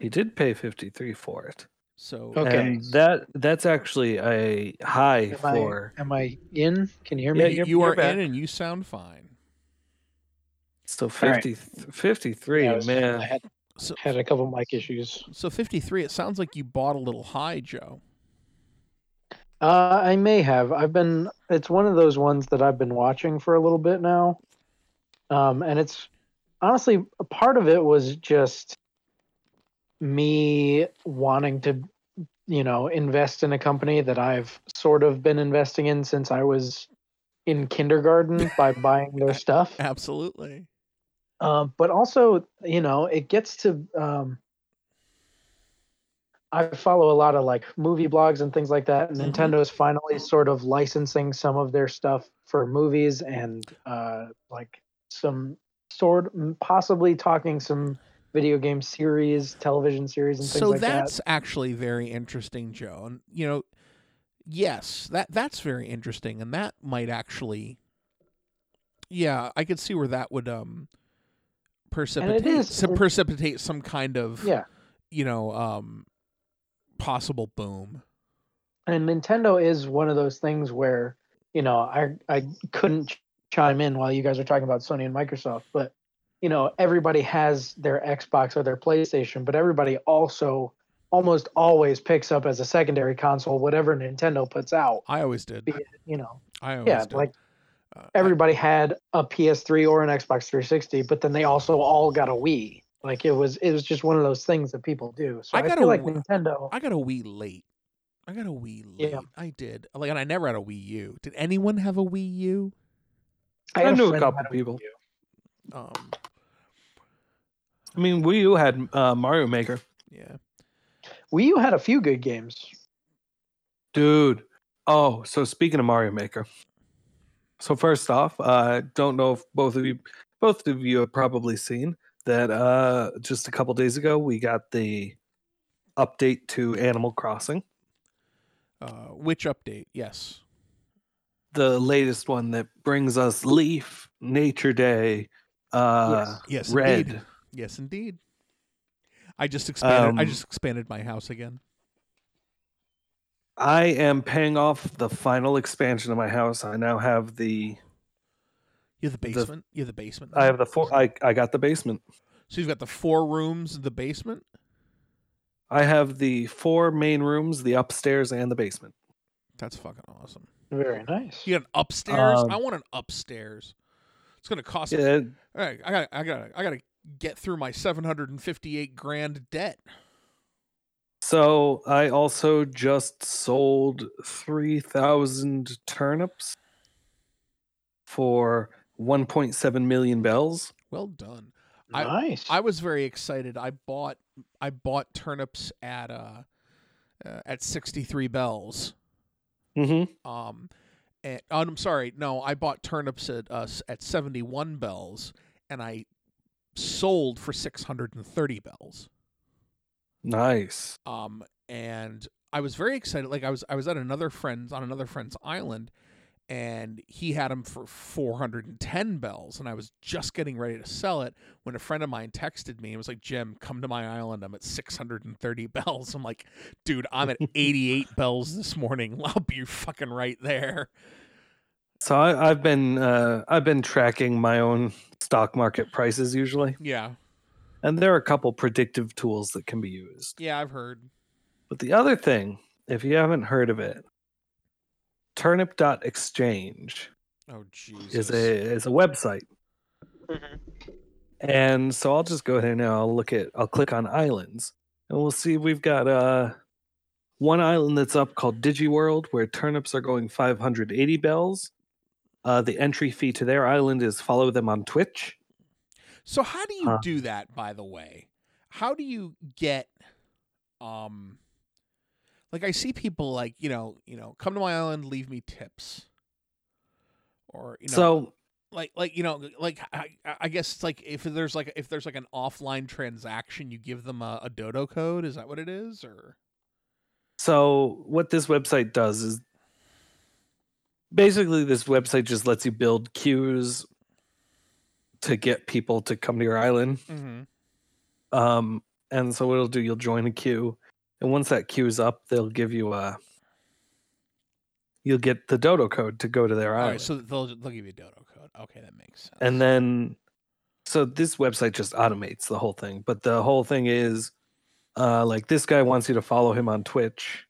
He did pay 53 for it. So Okay. And that that's actually a high Am for I, am I in? Can you hear yeah, me? you're- you you're are back. in and you sound fine. so All right. 50 53, Yeah, I was- man. I had, So had a couple mic issues. so 53, it sounds like you bought a little high, Joe. Uh, I may have. I've been. It's one of those ones that I've been watching for a little bit now, um, and it's honestly a part of it was just me wanting to, you know, invest in a company that I've sort of been investing in since I was in kindergarten by buying their stuff. Absolutely. Um, but also, you know, it gets to. Um, I follow a lot of like movie blogs and things like that. And Mhm. Nintendo is finally sort of licensing some of their stuff for movies and uh, like some sort, possibly talking some video game series, television series, and things so like that. So that's actually very interesting, Joe. And you know, yes, that that's very interesting, and that might actually, yeah, I could see where that would um precipitate is- some, precipitate some kind of Yeah. you know um possible boom. and Nintendo is one of those things where you know I I couldn't chime in while you guys are talking about Sony and Microsoft, but you know everybody has their Xbox or their PlayStation, but everybody also almost always picks up as a secondary console whatever Nintendo puts out. I always did. You know, I always yeah, did. like Uh, I- everybody had a PS3 or an Xbox 360, but then they also all got a Wii. Like it was it was just one of those things that people do. So I I, got feel a like Wii- Nintendo. I got a Wii late. I got a Wii late. Yeah. I did. Like, and I never had a Wii U. Did anyone have a Wii U? I, had knew a couple had a Wii people. Um, I mean, Wii U had uh, Mario Maker, yeah. Wii U had a few good games. dude. Oh, so speaking of Mario Maker, so first off, I uh, don't know if both of you, both of you have probably seen that. Uh, just a couple days ago, we got the update to Animal Crossing, Uh, which update? Yes. The latest one that brings us Leif, Nature Day, uh, Yes. Redd. Indeed. Yes, indeed. I just expanded. I Um, just expanded my house again. I am paying off the final expansion of my house. I now have the You have the basement. you have the basement. I have the four I, I got the basement. So you've got the four rooms the basement. I have the four main rooms, the upstairs and the basement. That's fucking awesome. Very nice. You got an upstairs. Um, I want an upstairs. It's gonna cost. Yeah, All right, I got. I got. I got to get through my seven hundred and fifty-eight grand debt. so I also just sold 3,000 turnips for 1.7 million bells. Well done. I- nice. I was very excited. I bought. I bought turnips at uh, uh at sixty-three bells. Mm-hmm. Um, and, oh, I'm sorry. No, I bought turnips at uh, at 71 bells, and I sold for 630 bells. Nice. Um, and I was very excited. Like I was, I was at another friend's on another friend's island, and he had them for 410 bells, and I was just getting ready to sell it when a friend of mine texted me and was like, "Jim, come to my island. I'm at 630 bells." I'm like, "Dude, I'm at 88 bells this morning. I'll be fucking right there." So I, I've been uh, I've been tracking my own stock market prices usually, Yeah, and there are a couple predictive tools that can be used. yeah, I've heard. But the other thing, if you haven't heard of it, turnip.exchange Oh Jesus. is a is a website. And so I'll just go ahead now. I'll look at I'll click on islands and we'll see we've got uh one island that's up called DigiWorld where turnips are going 580 bells. Uh the entry fee to their island is follow them on Twitch. So how do you Huh. do that by the way? How do you get um like I see people like, you know, you know, come to my island, leave me tips. Or you know so like like you know like I, I guess it's like if there's like if there's like an offline transaction you give them a, a dodo code is that what it is or so what this website does is basically this website just lets you build queues to get people to come to your island. mm-hmm. Um, and so what it'll do, you'll join a queue, and once that queue's up, they'll give you a. You'll get the dodo code to go to their all island, right so they'll they'll give you a dodo code okay that makes sense and then, so this website just automates the whole thing. But the whole thing is, uh, like this guy wants you to follow him on Twitch.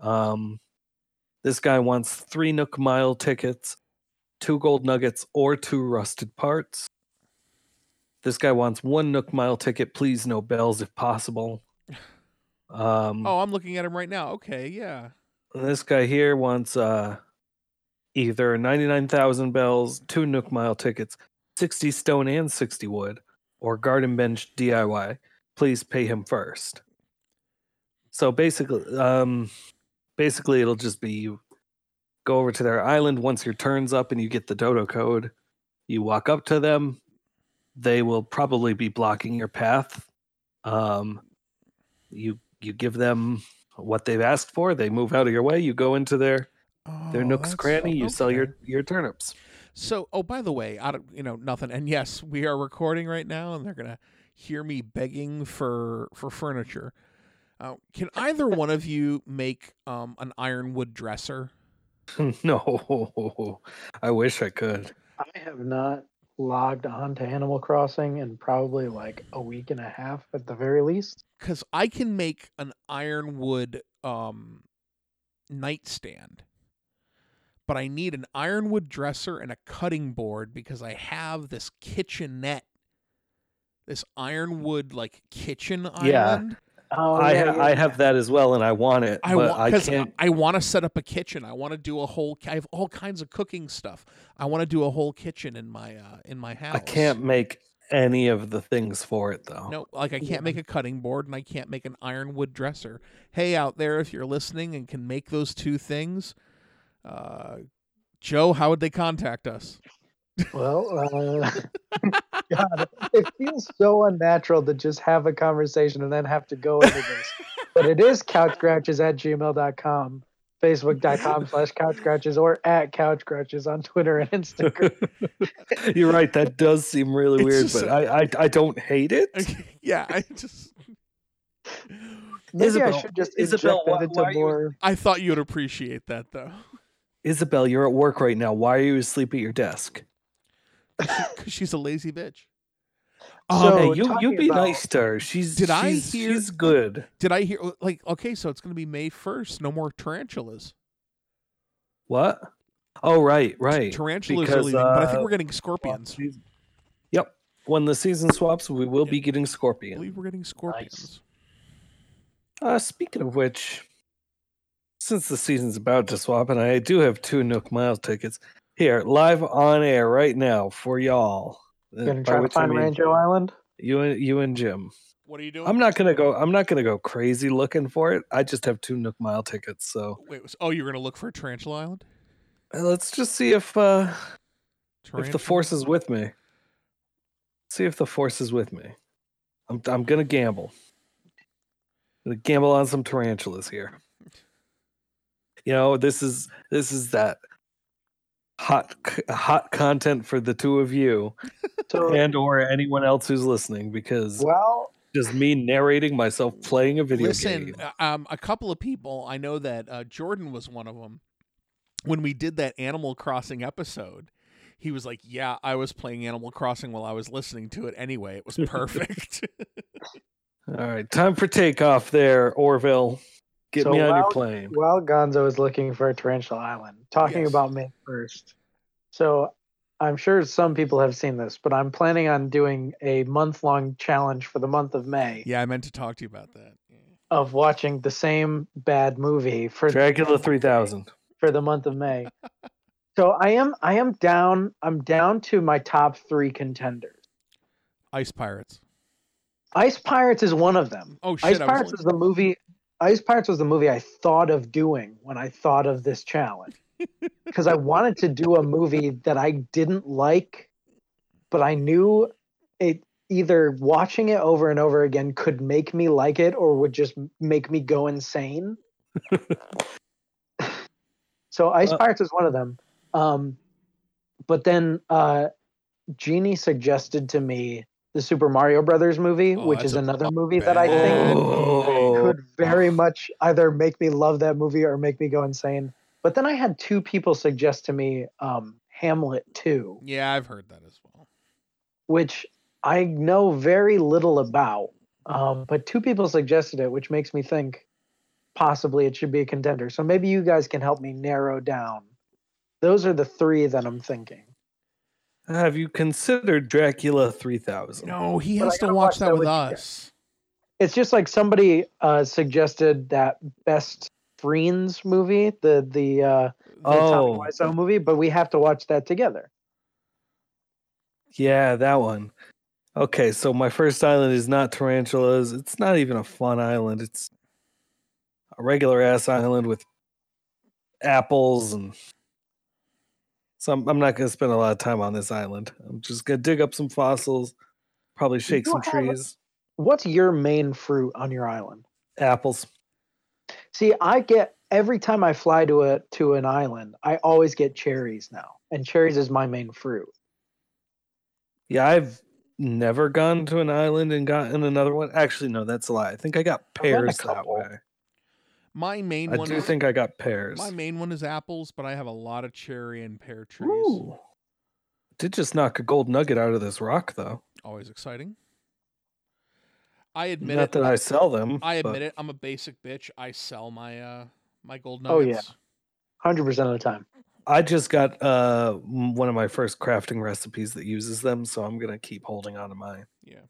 Um, this guy wants three Nook Mile tickets, two gold nuggets, or two rusted parts. This guy wants one Nook Mile ticket, please no bells if possible. Um, oh I'm looking at him right now okay yeah this guy here wants uh, either 99,000 bells, two Nook Mile tickets, 60 stone and 60 wood, or garden bench DIY, please pay him first. So basically, um, basically it'll just be you go over to their island once your turn's up and you get the dodo code. You walk up to them. They will probably be blocking your path. Um, you you give them what they've asked for. They move out of your way. You go into their their Oh, nook's that's- cranny. You sell your your turnips. So, oh, by the way, out of you know nothing, and yes, we are recording right now, and they're gonna hear me begging for for furniture. Uh, can either one of you make um, an ironwood dresser? no, I wish I could. I have not logged on to Animal Crossing in probably like a week and a half at the very least. Because I can make an ironwood um, nightstand, but I need an ironwood dresser and a cutting board because I have this kitchenette, this ironwood like kitchen Yeah. Island. Oh, I yeah, ha- yeah, I have that as well, and I want it, I but want I because can't. I want to set up a kitchen. I want to do a whole. I have all kinds of cooking stuff. I want to do a whole kitchen in my uh, in my house. I can't make any of the things for it though. No, like I can't Yeah. make a cutting board and I can't make an ironwood dresser. Hey, out there, if you're listening and can make those two things, uh, Joe, how would they contact us? Well, uh, God, it feels so unnatural to just have a conversation and then have to go into this. But it is couchgrouches at gmail.com, facebook.com slash couchgrouches, or at couchgrouches on Twitter and Instagram. You're right. That does seem really It's weird, just but I don't hate it. yeah, I just Maybe I Isabel- should just Isabel, inject why- into why are you- more. I thought you would appreciate that though, Isabel, you're at work right now. Why are you asleep at your desk? because she's a lazy bitch. So- Um, hey, you you be about- nice to her. She's Did I hear- she's good. did I hear like okay? So it's gonna be May first. No more tarantulas. What? Oh right, right. Tarantulas are because, leaving, but I think uh, we're getting scorpions. Yep. When the season swaps, we will Yeah. be getting scorpions. I believe we're getting scorpions. Uh, speaking of which, since the season's about to swap, and I do have two Nook Mile tickets here, live on air right now for y'all. uh, Gonna try to which I find mean Rancho Island. You and you and Jim. What are you doing? I'm not gonna go. I'm not gonna go crazy looking for it. I just have two Nook Mile tickets, so Wait, was- oh, you're gonna look for Tarantula Island? uh, let's just see if uh if the force is with me. See if the force is with me. I'm I'm gonna gamble. gonna gamble on some tarantulas here. You know, this is this is that hot c- hot content for the two of you So, and or anyone else who's listening because well, just me narrating myself playing a video Listen, game. uh, um, a couple of people I know that uh, Jordan was one of them. When we did that Animal Crossing episode, he was like, "Yeah, I was playing Animal Crossing while I was listening to it anyway. It was perfect." All right, time for takeoff there, Orville. Get So me on your plane. while Gonzo is looking for a Tarantula Island, talking Yes. about May 1st. So I'm sure some people have seen this, but I'm planning on doing a month long challenge for the month of May yeah, I meant to talk to you about that. Yeah. of watching the same bad movie for Dracula 3000. for the month of May. so I am I am down I'm down to my top 3 contenders. Ice Pirates. Ice Pirates is one of them. Oh shit! Ice I was Pirates like- was the movie. Ice Pirates was the movie I thought of doing when I thought of this challenge, because I wanted to do a movie that I didn't like, but I knew it either watching it over and over again could make me like it or would just make me go insane. so Ice Uh, Pirates is one of them. Um, but then uh, Jeannie suggested to me the Super Mario Brothers movie, Oh, which is another fuck movie that I think Oh. Could very much either make me love that movie or make me go insane. But then I had two people suggest to me um, Hamlet 2, Yeah, I've heard that as well. which I know very little about. Um, but two people suggested it, which makes me think possibly it should be a contender. So maybe you guys can help me narrow down. Those are the three that I'm thinking. Have you considered Dracula 3000? No, he has to watch watch that that with with you us. It's just like somebody uh, suggested that best Friends movie, the the uh, the Tommy Oh. Movie, but we have to watch that together. Yeah, that one. Okay, so my first island is not tarantulas. It's not even a fun island. It's a regular ass island with apples and so I'm, I'm not going to spend a lot of time on this island. I'm just going to dig up some fossils, probably shake some trees. What's your main fruit on your island? Apples. See, I get every time I fly to a to an island, I always get cherries now, and cherries is my main fruit. Yeah, I've never gone to an island and gotten another one. Actually, no, that's a lie. I think I got I've gotten a pears that way. My main I one do is think I got pears. my main one is apples, but I have a lot of cherry and pear trees. Ooh. Did just knock a gold nugget out of this rock, though. Always exciting. I admit Not it. that I sell them. I but admit it. I'm a basic bitch. I sell my uh my gold nuggets. Oh, yeah. Hundred percent of the time. I just got uh one of my first crafting recipes that uses them, so I'm gonna keep holding on to mine. Yeah.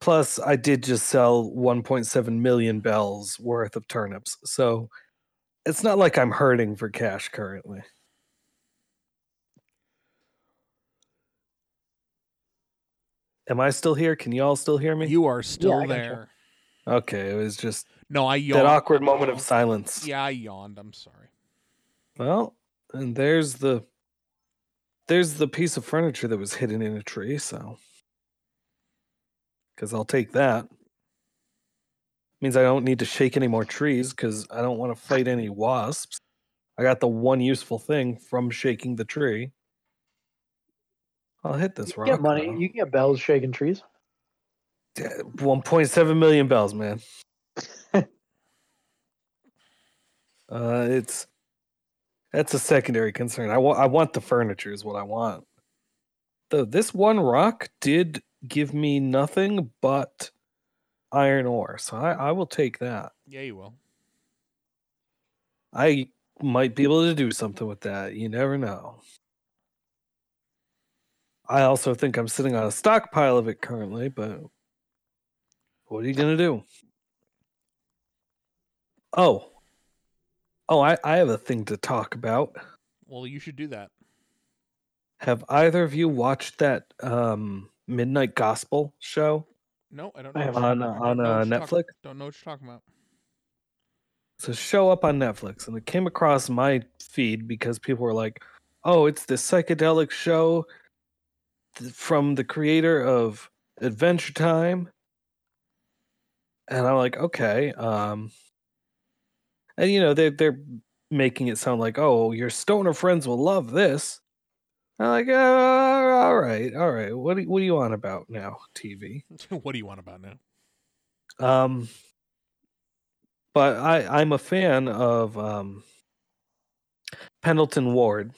Plus, I did just sell 1.7 million bells worth of turnips, so it's not like I'm hurting for cash currently. Am I still here? Can you all still hear me? You are still I gotcha. there. okay, it was just No, I yawned. that awkward moment of silence. Yeah, I yawned. I'm sorry. Well, and there's the there's the piece of furniture that was hidden in a tree, so cuz I'll take that. Means I don't need to shake any more trees cuz I don't want to fight any wasps. I got the one useful thing from shaking the tree. I'll hit this You rock. get money. though. You can get bells shaking trees. Yeah, 1.7 million bells, man. uh, it's that's a secondary concern. I want I want the furniture is what I want. Though this one rock did give me nothing but iron ore, so I, I will take that. Yeah, you will. I might be able to do something with that. You never know. I also think I'm sitting on a stockpile of it currently, but what are you gonna do? Oh. Oh, I, I have a thing to talk about. Well, you should do that. Have either of you watched that um Midnight Gospel show No, I don't I know. have on uh, I don't on know uh, what you're Netflix? Don't know what you're talking about. So show up on Netflix, and it came across my feed because people were like, "Oh, it's this psychedelic show th- from the creator of Adventure Time," and I'm like, "Okay." Um, and you know, they're they're making it sound like, "Oh, your stoner friends will love this." I'm like, uh, "All right, all right. What do, what do you want about now, TV?" what do you want about now? Um, but I I'm a fan of um Pendleton Ward.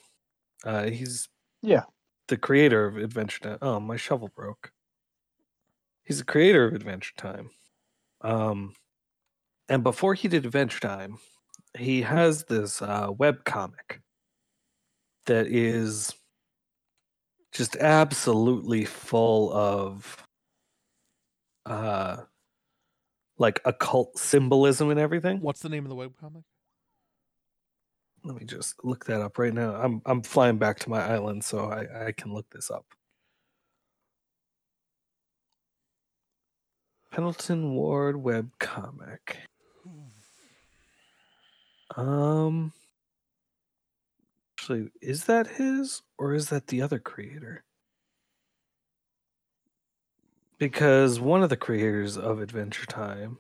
Uh, he's Yeah. The creator of Adventure Time. Oh, my shovel broke. He's the creator of Adventure Time. Um, and before he did Adventure Time, he has this uh, web comic that is just absolutely full of uh like occult symbolism and everything. What's the name of the webcomic? Let me just look that up right now. I'm I'm flying back to my island, so I, I can look this up. Pendleton Ward web comic. Um actually, is that his or is that the other creator? Because one of the creators of Adventure Time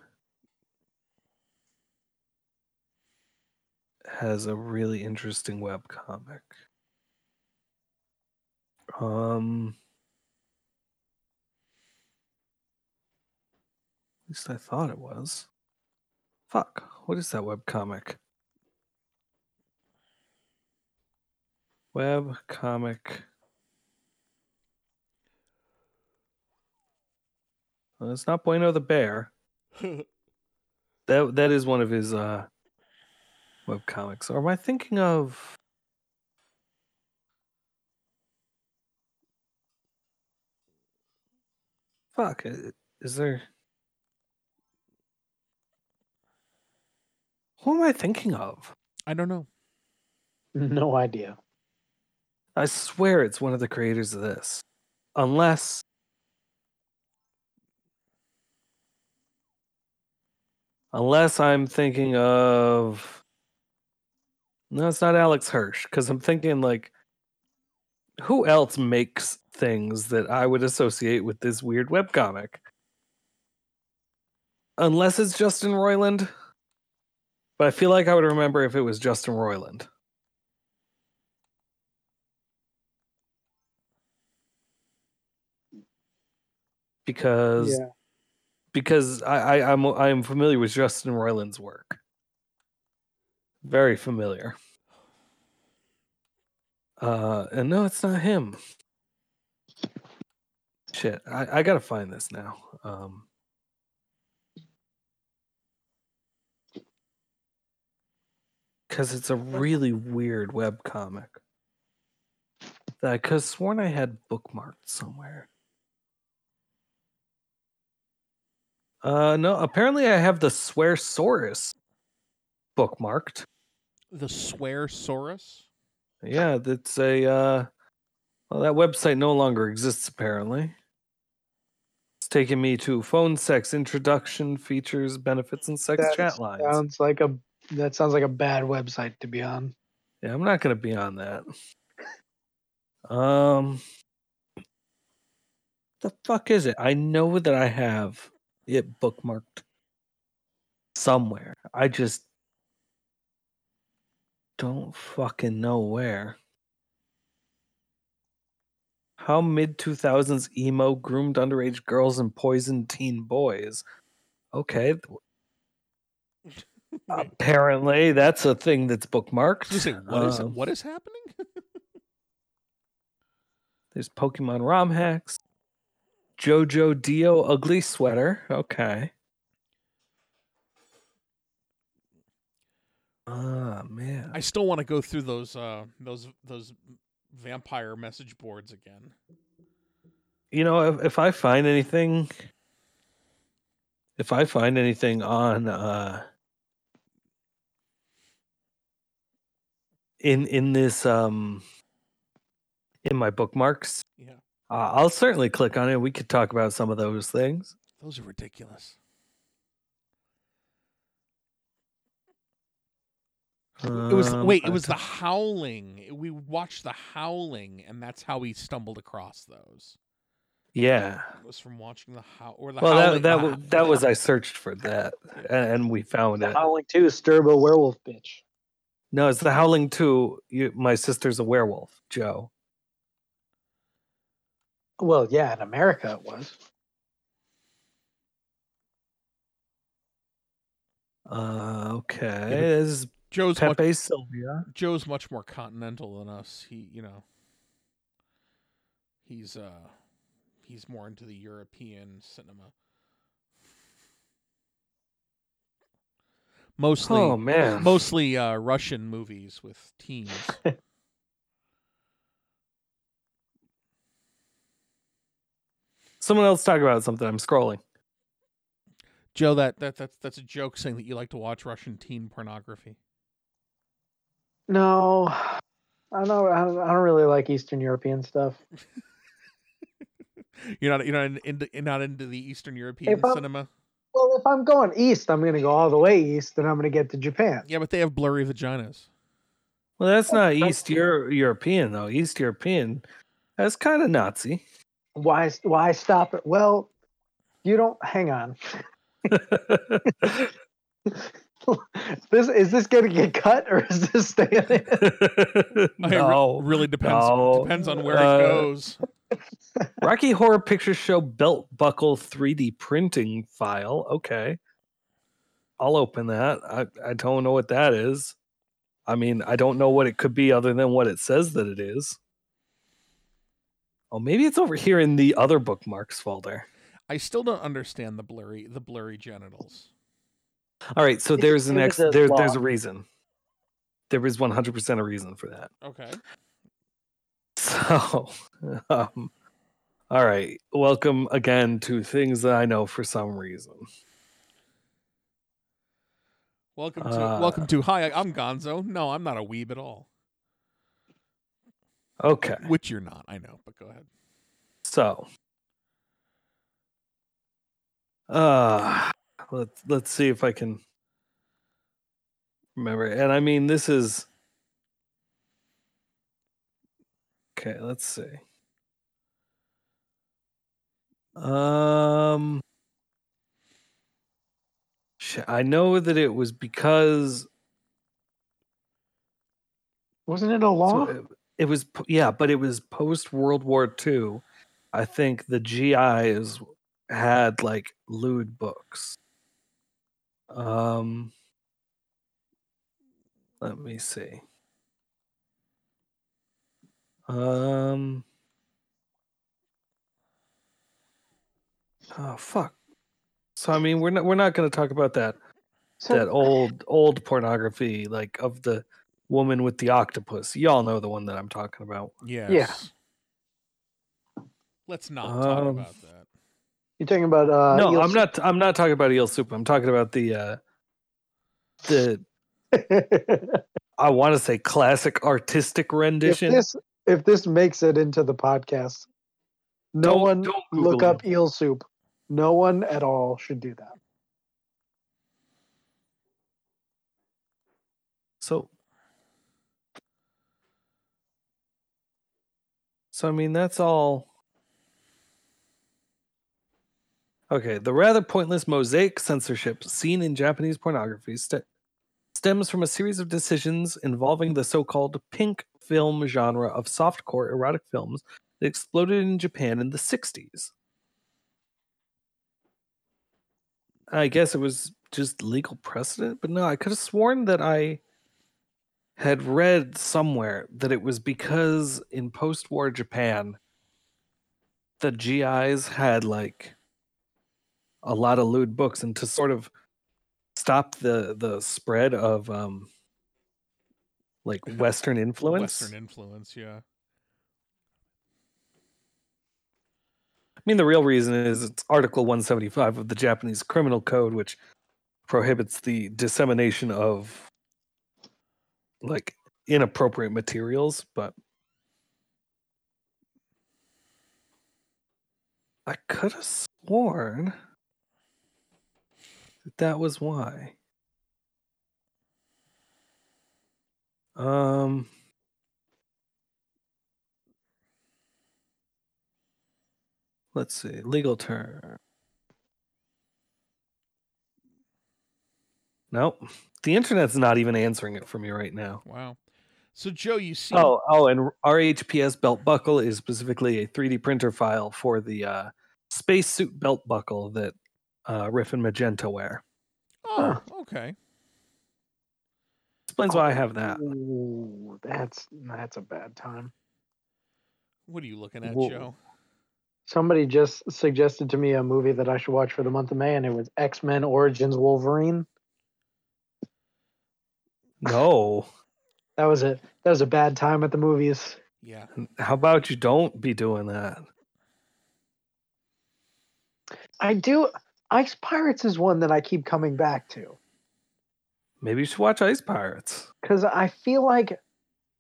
has a really interesting web comic. Um At least I thought it was. Fuck. What is that web comic? Web comic. Well, it's not Bueno the Bear. That that is one of his uh web comics. Or am I thinking of Fuck, is there Who am I thinking of? I don't know. No idea. I swear it's one of the creators of this. unless unless I'm thinking of no, it's not Alex Hirsch because I'm thinking like who else makes things that I would associate with this weird webcomic? Unless it's Justin Roiland. But I feel like I would remember if it was Justin Roiland. Because Yeah. because I, I I'm I'm familiar with Justin Roiland's work. Very familiar. Uh and no, it's not him. Shit, I, I gotta find this now. Um because it's a really weird web comic that I could have sworn I had bookmarked somewhere. Uh no, apparently I have the Swear Saurus bookmarked. The Swear Saurus. Yeah, that's a uh well that website no longer exists apparently. It's taking me to phone sex introduction, features, benefits, and sex That chat lines. sounds like a that sounds like a bad website to be on. Yeah, I'm not gonna be on that. Um the fuck is it? I know that I have it bookmarked somewhere. I just don't fucking know where. How mid 2000s emo groomed underage girls and poisoned teen boys. Okay. Apparently, that's a thing that's bookmarked. I was gonna say, what is Um, what is happening? There's Pokemon ROM hacks. Jojo Dio ugly sweater. Okay. Ah man. I still want to go through those uh those those vampire message boards again. You know, if, if I find anything if I find anything on uh in in this um in my bookmarks, Yeah. uh, I'll certainly click on it. We could talk about some of those things. Those are ridiculous. It was Um, wait, it was the Howling. We watched the Howling, and that's how we stumbled across those. yeah. It was from watching the how or the Well, Howling. that that the wa- Ho- that was I searched for that, a- and we found The it. Howling Two Stirba werewolf bitch. No, it's the Howling Two. You, my sister's a werewolf, Joe. Well, yeah, in America it was. Uh, okay, this is Joe's much, Sylvia. Joe's much more continental than us. He, you know, he's uh, he's more into the European cinema. Mostly, Oh man, mostly uh, Russian movies with teens. someone else talk about something. I'm scrolling. Joe, that that that's that's a joke saying that you like to watch Russian teen pornography. No, I don't. I don't, I don't really like Eastern European stuff. You're not you're not in- into you're not into the Eastern European If cinema. Well, if I'm going east, I'm going to go all the way east, and I'm going to get to Japan. Yeah, but they have blurry vaginas. Well, that's not that's- East Euro- European though. East European, that's kind of Nazi. Why? Why stop it? Well, you don't. Hang on. this is this going to get cut or is this staying? in? I re- no, really depends no, depends on where uh, it goes. Rocky Horror Picture Show belt buckle 3D printing file. Okay. I'll open that. I, I don't know what that is. I mean, I don't know what it could be other than what it says that it is. Oh, maybe it's over here in the other bookmarks folder. I still don't understand the blurry the blurry genitals. All right, so there's an ex was a there, there's a reason. There is 100% a reason for that. Okay. So, um, all right. Welcome again to things that I know for some reason. Welcome to Uh, welcome to Hi, I'm Gonzo. No, I'm not a weeb at all. Okay. Which you're not, I know, but go ahead. So, uh, let's let's see if I can remember. And I mean, this is okay. Let's see. Um, I know that it was because Wasn't it a law? So it, it was yeah, but it was post World War II. I think the GIs had like lewd books. Um, let me see. Um, oh fuck. So I mean, we're not we're not going to talk about that So- that old old pornography like of the woman with the octopus. Y'all know the one that I'm talking about. Yes. Yeah. Let's not talk Um, about that. You're talking about uh no, eel I'm not. I'm not talking about eel soup. I'm talking about the uh, the? I want to say classic artistic if rendition. this if this makes it into the podcast, no Don't- one don't look up eel soup. No one at all should do that. So, so I mean, that's all. Okay, the rather pointless mosaic censorship seen in Japanese pornography st- stems from a series of decisions involving the so-called pink film genre of softcore erotic films that exploded in Japan in the 60s. I guess it was just legal precedent, but no, I could have sworn that I had read somewhere that it was because in post-war Japan the GIs had like a lot of lewd books and to sort of stop the the spread of um like western influence. Western influence, yeah. I mean the real reason is it's article 175 of the Japanese criminal code which prohibits the dissemination of like inappropriate materials, but I could have sworn that that was why. Um. Let's see. Legal term. Nope. The internet's not even answering it for me right now. Wow. So Joe, you see Oh, oh, and RHPS belt buckle is specifically a 3D printer file for the uh, spacesuit belt buckle that uh, Riff and Magenta wear. Oh, okay. Explains why I have that. Ooh, that's that's a bad time. What are you looking at, Whoa. Joe? Somebody just suggested to me a movie that I should watch for the month of May, and it was X Men Origins Wolverine. No. That was it. That was a bad time at the movies. Yeah. How about you don't be doing that? I do. Ice Pirates is one that I keep coming back to Maybe you should watch Ice Pirates. because I feel like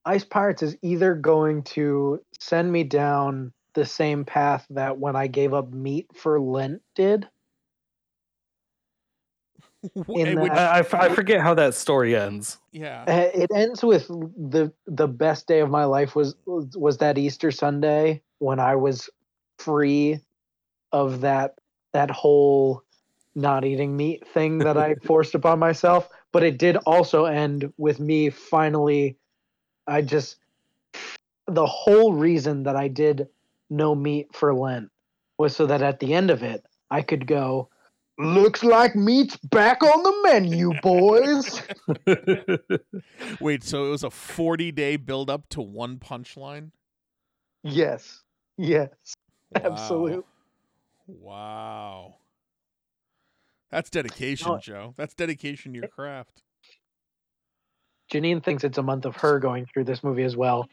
Ice Pirates is either going to send me down the same path that when I gave up meat for Lent did. In which- that- I, I f- I forget how that story ends. yeah. Uh, It ends with the the best day of my life was was that Easter Sunday when I was free of that that whole not eating meat thing that I forced upon myself. But it did also end with me finally. I just the whole reason that I did no meat for Lent was so that at the end of it I could go. Looks like meat's back on the menu, boys. Wait, so it was a 40 day build up to one punchline? yes, yes. Wow. Absolute. Wow. That's dedication, No. Joe. That's dedication to your craft. Janine thinks it's a month of her going through this movie as well.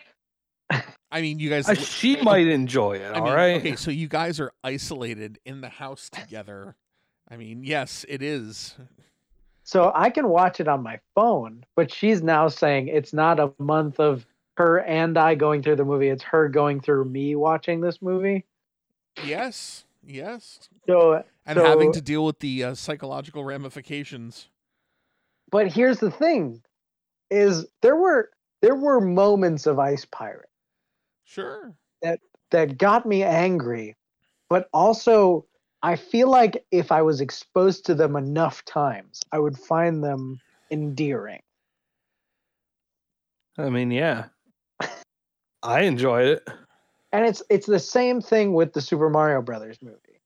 I mean, you guys. Uh, she might enjoy it, I all mean, right? Okay, so you guys are isolated in the house together. I mean, yes, it is. So I can watch it on my phone, but she's now saying it's not a month of her and I going through the movie. It's her going through me watching this movie. Yes, yes, So, and having to deal with the uh, psychological ramifications. but here's the thing: is there were there were moments of Ice Pirate Sure. That that got me angry, but also I feel like if I was exposed to them enough times, I would find them endearing. I mean, yeah. I enjoyed it. And it's it's the same thing with the Super Mario Brothers movie.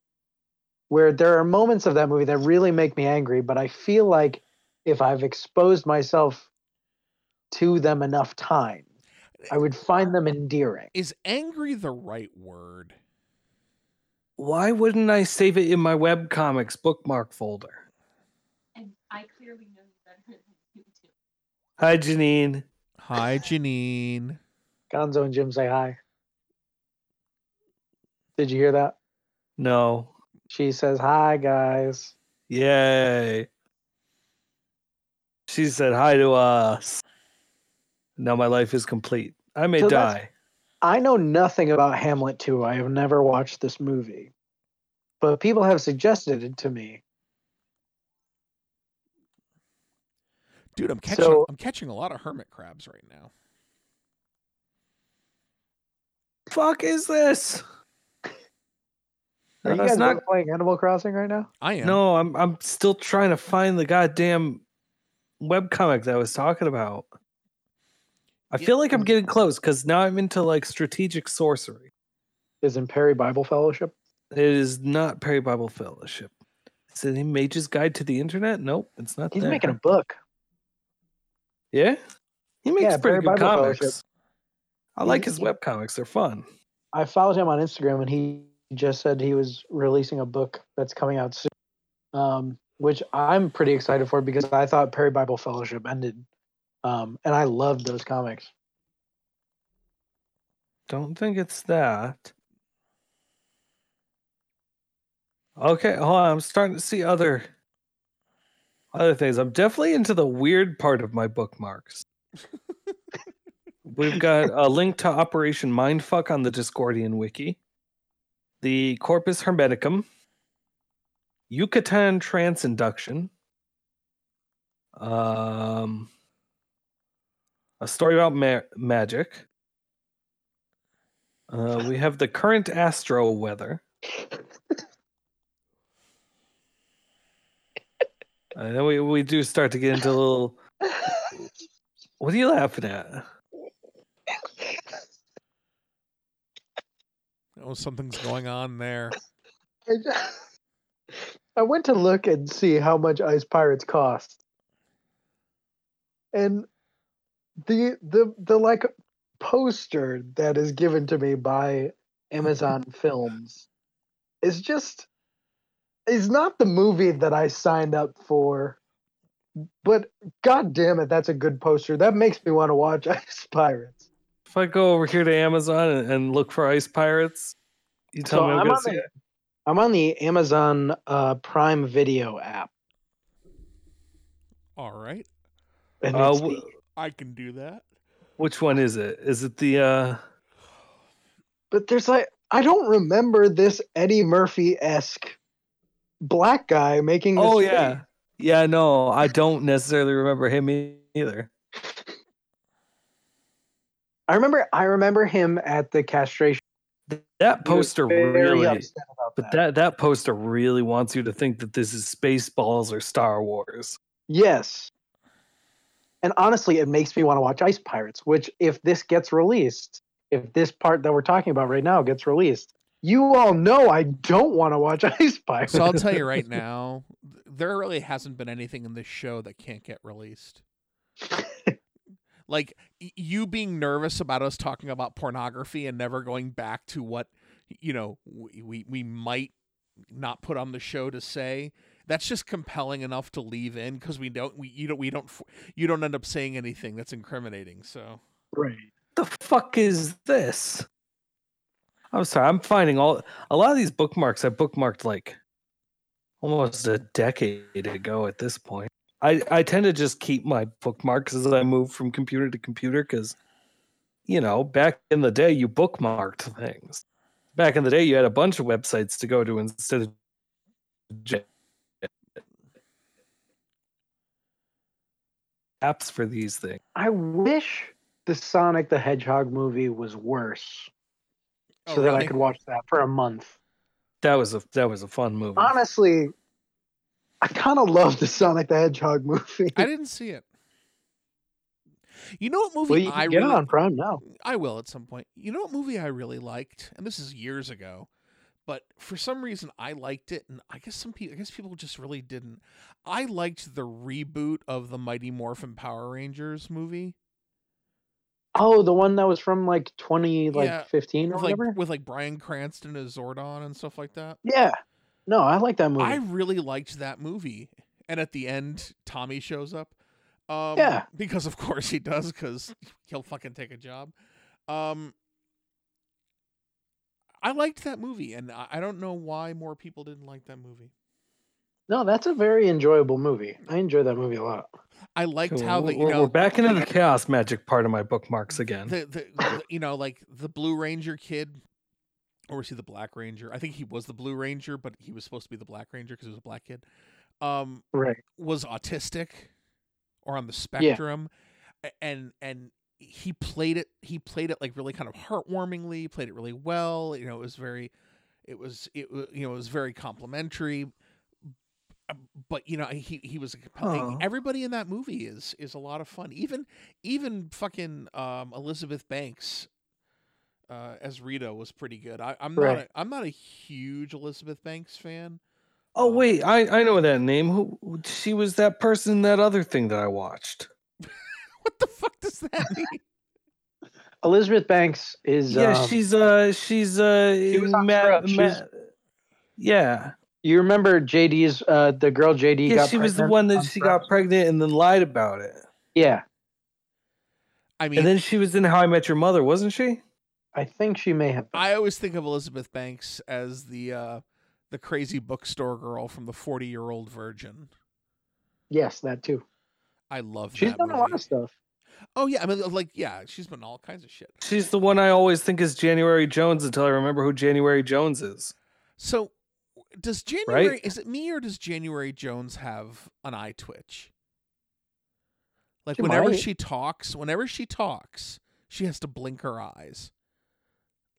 Where there are moments of that movie that really make me angry, but I feel like if I've exposed myself to them enough time, I would find them endearing. Is angry the right word? Why wouldn't I save it in my webcomics bookmark folder? And I clearly know better than you do. Hi, Janine. Hi, Janine. Gonzo and Jim say hi. Did you hear that? No. She says hi guys. Yay. She said hi to us. Now my life is complete. I may So die. I know nothing about Hamlet 2. I have never watched this movie. But people have suggested it to me. Dude, I'm catching So- I'm catching a lot of hermit crabs right now. Fuck is this? Are you guys not playing Animal Crossing right now? I am. No, I'm I'm still trying to find the goddamn webcomic that I was talking about. I Yeah. feel like I'm getting close because now I'm into like strategic sorcery. Is in Perry Bible Fellowship? It is not Perry Bible Fellowship. Is it in Mage's Guide to the Internet? Nope, it's not. He's there. making a book. Yeah, he makes Yeah, pretty Perry good Bible Fellowship. comics. I like his he- webcomics; they're fun. I followed him on Instagram and he just said he was releasing a book that's coming out soon. Um, which I'm pretty excited for because I thought Perry Bible Fellowship ended. Um, and I loved those comics. Don't think it's that. Okay, hold on. I'm starting to see other other things. I'm definitely into the weird part of my bookmarks. We've got a link to Operation Mindfuck on the Discordian wiki, the Corpus Hermeticum, Yucatan Transinduction, um, a story about ma- magic. Uh, we have the current astro weather. And then we, we do start to get into a little. What are you laughing at? Oh, something's going on there. I, ju- I went to look and see how much Ice Pirates cost. And the the the like poster that is given to me by Amazon Films is just is not the movie that I signed up for. But god damn it, that's a good poster. That makes me want to watch Ice Pirates. If I go over here to Amazon and, and look for Ice Pirates, you tell So me I'm, I'm gonna on see the- it. I'm on the Amazon uh, Prime Video app. All right. And Uh, it's wh- the- I can do that. which one is it? Is it the uh but there's like I don't remember this Eddie Murphy esque black guy making. This Oh face. yeah. Yeah, no, I don't necessarily remember him either. I remember. I remember him at the castration. That poster really upset about but that. that that poster really wants you to think that this is Spaceballs or Star Wars. Yes. And honestly, it makes me want to watch Ice Pirates. Which, if this gets released, if this part that we're talking about right now gets released, you all know I don't want to watch Ice Pirates. So I'll tell you right now, there really hasn't been anything in this show that can't get released. like you being nervous about us talking about pornography and never going back to what you know we we, we might not put on the show to say that's just compelling enough to leave in because we don't we you don't we don't you don't end up saying anything that's incriminating so right. the fuck is this? I'm sorry, I'm finding all a lot of these bookmarks I bookmarked like almost a decade ago at this point. I, I tend to just keep my bookmarks as I move from computer to computer because you know, back in the day you bookmarked things. back in the day, you had a bunch of websites to go to instead of apps for these things. I wish the Sonic the Hedgehog movie was worse, Oh, so that I could watch that for a month. That was a that was a fun movie. Honestly, I kind of love the Sonic the Hedgehog movie. I didn't see it. You know what movie well, you I can get really it on Prime now. I will at some point. You know what movie I really liked, and this is years ago, but for some reason I liked it, and I guess some people, I guess people just really didn't. I liked the reboot of the Mighty Morphin Power Rangers movie, Oh, the one that was from like 20 like Yeah, 15 or with like whatever. with like Bryan Cranston as Zordon and stuff like that. Yeah. No, I like that movie. I really liked that movie, and at the end, Tommy shows up. Um, Yeah. because of course he does, because he'll fucking take a job. Um, I liked that movie, and I I don't know why more people didn't like that movie. No, that's a very enjoyable movie. I enjoy that movie a lot. I liked Cool. how the you we're, know we're back into the chaos magic part of my bookmarks again. the, the, the you know like the Blue Ranger kid, or was he the Black Ranger? I think he was the Blue Ranger, but he was supposed to be the Black Ranger because he was a black kid. Um, Right. was autistic or on the spectrum a- and and he played it he played it like really kind of heartwarmingly played it really well you know it was very it was it you know it was very complimentary Uh, but you know he he was a compelling Aw. everybody in that movie is is a lot of fun even even fucking um elizabeth banks uh as rita was pretty good I, i'm not Right. a, i'm not a huge elizabeth banks fan oh wait, I I know that name. Who who- she was that person in that other thing that I watched. what the fuck does that mean Elizabeth Banks is yeah, um, she's uh she's uh she was on Ma- Ma- was- yeah. you remember JD's uh the girl JD Yeah, got she was the one that on she Scrubs? got pregnant and then lied about it. Yeah. i mean And then she was in How I Met Your Mother, wasn't she? I think she may have been. I always think of Elizabeth Banks as the uh, the crazy bookstore girl from the Forty Year Old Virgin. Yes, that too. I love She's that done a lot of stuff. Oh yeah, I mean like yeah, she's been all kinds of shit. She's the one I always think is January Jones until I remember who January Jones is. So does January is it me or does January Jones have an eye twitch? Like She whenever might. she talks, whenever she talks, she has to blink her eyes.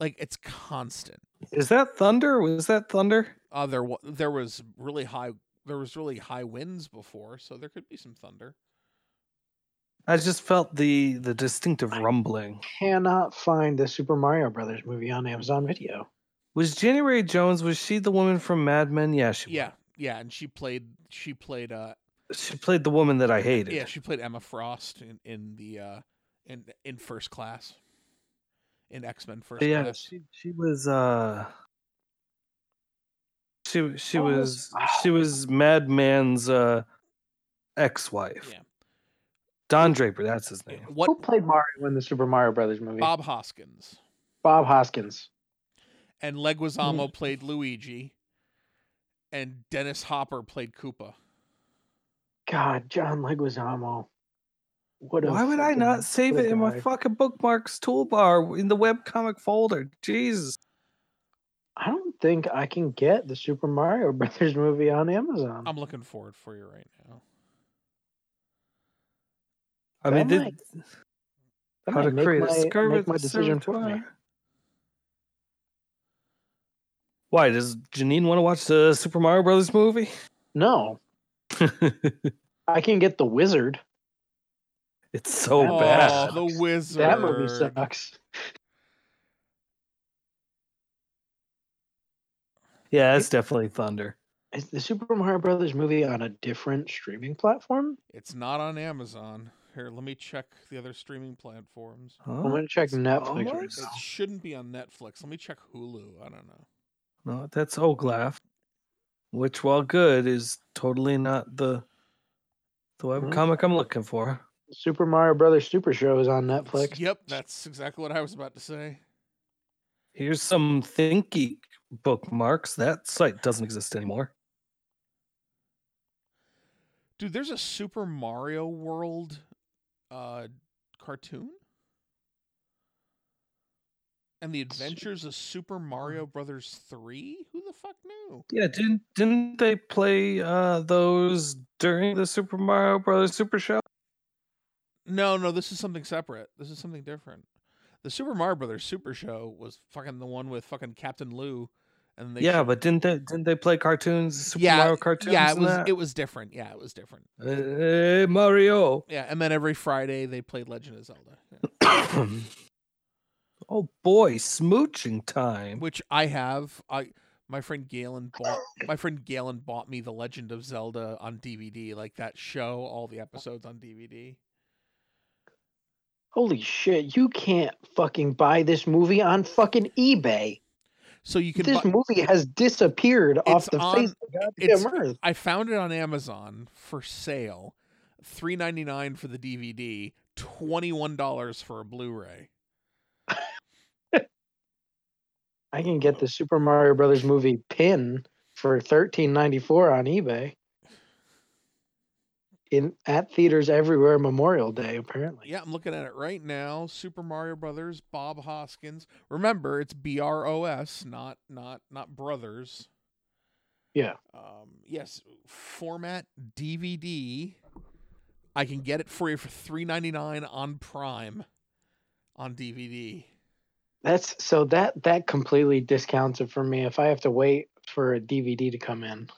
Like it's constant. Is that Thunder? Was that Thunder? Uh, there wa- there was really high there was really high winds before, so there could be some thunder. I just felt the the distinctive rumbling. Cannot find the Super Mario Brothers movie on Amazon Video. Was January Jones? Was she the woman from Mad Men? Yeah, she. Yeah, yeah, and she played she played uh. She played the woman that I hated. yeah she played Emma Frost in in the uh in in First Class in X Men First But yeah, Class. she she was uh she she Oh, was she was Madman's uh ex-wife. Yeah. Don Draper, that's his name. Who played Mario in the Super Mario Brothers movie? Bob Hoskins Bob Hoskins. and Leguizamo played Luigi, and Dennis Hopper played Koopa. God, John Leguizamo. What Why would I not save what a it in my fucking bookmarks toolbar in the webcomic folder? Jesus. I don't think I can get the Super Mario Brothers movie on Amazon. I'm looking forward for you right now. I mean, That did, might- That how to create my, a scarlet make my decision for me. Why does Janine want to watch the Super Mario Brothers movie? No, I can get the Wizard. It's so Oh, oh, bad. the wizard. That movie sucks. Yeah, it's definitely Thunder. Is the Super Mario Brothers movie on a different streaming platform? It's not on Amazon. Here, let me check the other streaming platforms. I'm gonna check it's Netflix right almost- It shouldn't be on Netflix. Let me check Hulu. I don't know. No, that's Oglaf, which, while good, is totally not the the web Mhm. comic I'm looking for. Super Mario Brothers Super Show is on Netflix. Yep, that's exactly what I was about to say. Here's some ThinkGeek bookmarks. That site doesn't exist anymore. Dude, there's a Super Mario World uh cartoon? And the Adventures of Super Mario Brothers 3? Who the fuck knew? Yeah, didn't didn't they play uh those during the Super Mario Brothers Super Show? No, no, this is something separate. This is something different. The Super Mario Brothers Super Show was fucking the one with fucking Captain Lou, and they yeah, but didn't they didn't they play cartoons? Super yeah, Mario cartoons. yeah, it was that? it was different. Yeah, it was different. Hey, Mario. Yeah, and then every Friday they played Legend of Zelda, yeah. oh boy, smooching time. which I have. I my friend Galen bought my friend Galen bought me the Legend of Zelda on DVD, like that show, all the episodes on DVD. Holy shit! You can't fucking buy this movie on fucking eBay. So you can. This buy, movie has disappeared off the on- face of goddamn earth. I found it on Amazon for sale, three ninety nine for the DVD, twenty one dollars for a Blu-ray. I can get the Super Mario Brothers movie pin for thirteen ninety four on eBay. In at theaters everywhere Memorial Day, apparently. Yeah, I'm looking at it right now. Super Mario Brothers, Bob Hoskins. Remember, it's B R O S, not not not Brothers. Yeah. Um, yes, format DVD. I can get it for you for three ninety nine on Prime, on DVD. That's so that that completely discounts it for me if I have to wait for a DVD to come in.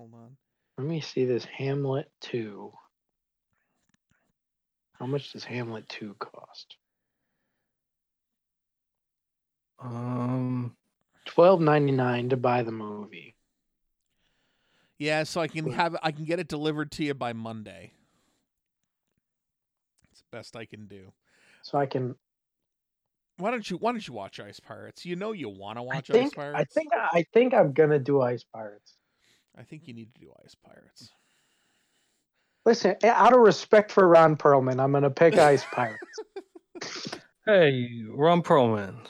Hold on. Let me see this Hamlet 2. How much does Hamlet 2 cost? Um, Twelve ninety nine to buy the movie. Yeah, so I can have I can get it delivered to you by Monday. It's the best I can do. So I can Why don't you Why don't you watch Ice Pirates? You know you want to watch think Ice Pirates. I think I think I'm gonna do Ice Pirates. I think you need to do Ice Pirates. Listen, eh, out of respect for Ron Perlman, I'm gonna pick Ice Pirates. hey, Ron Perlman.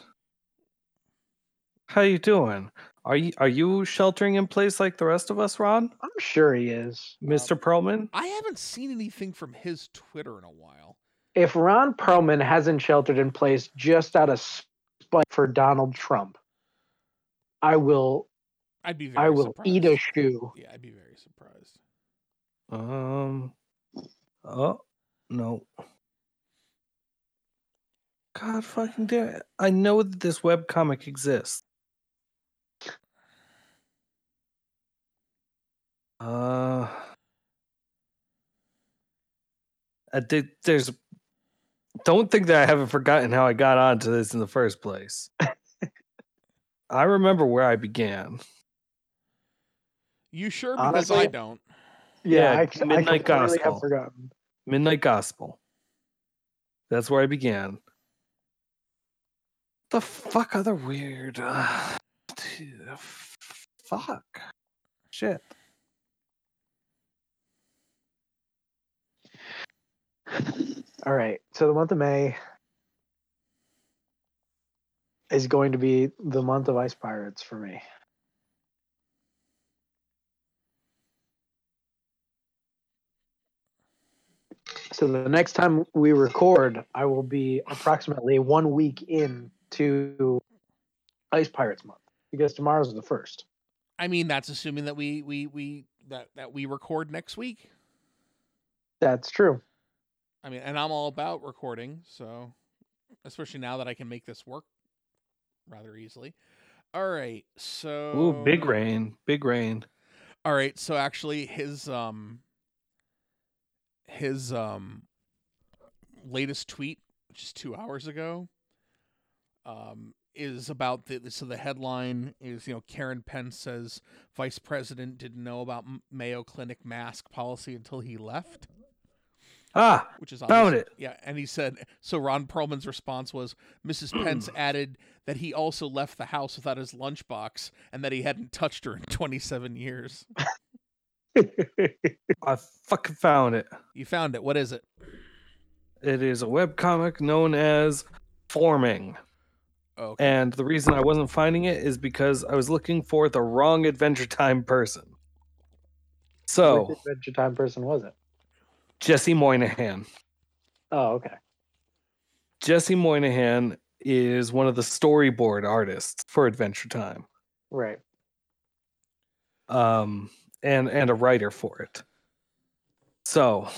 How you doing? Are you are you sheltering in place like the rest of us, Ron? I'm sure he is. Mr. Perlman? I haven't seen anything from his Twitter in a while. If Ron Perlman hasn't sheltered in place just out of spite for Donald Trump, I will I'd be very I will eat a shoe. Yeah, I'd be very surprised. Um Oh no. God fucking damn it. I know that this webcomic exists. Uh I did there's don't think that I haven't forgotten how I got onto this in the first place. I remember where I began. You sure? Because I don't. Yeah, Yeah, I, I Midnight completely have Gospel. forgotten. Midnight Gospel. That's where I began. The fuck other weird. Uh, dude, fuck. Shit. All right. So the month of May is going to be the month of Ice Pirates for me. So the next time we record, I will be approximately one week in to Ice Pirates month because tomorrow's the first. I mean, that's assuming that we we we that that we record next week. That's true. I mean, and I'm all about recording, so especially now that I can make this work rather easily. All right, so Ooh, big rain. Big rain. All right, so actually his um his um latest tweet, which is 2 hours ago, um is about the so the headline is you know Karen Pence says vice president didn't know about Mayo Clinic mask policy until he left, Ah, which is Found it. Yeah, and he said so. Ron Perlman's response was Mrs. Pence added that he also left the house without his lunchbox and that he hadn't touched her in 27 years. I fucking found it. You found it. What is it? It is a webcomic known as Forming. Okay. And the reason I wasn't finding it is because I was looking for the wrong Adventure Time person. So, Which Adventure Time person was it? Jesse Moynihan. Oh, okay. Jesse Moynihan is one of the storyboard artists for Adventure Time. Right. um, and and a writer for it. So,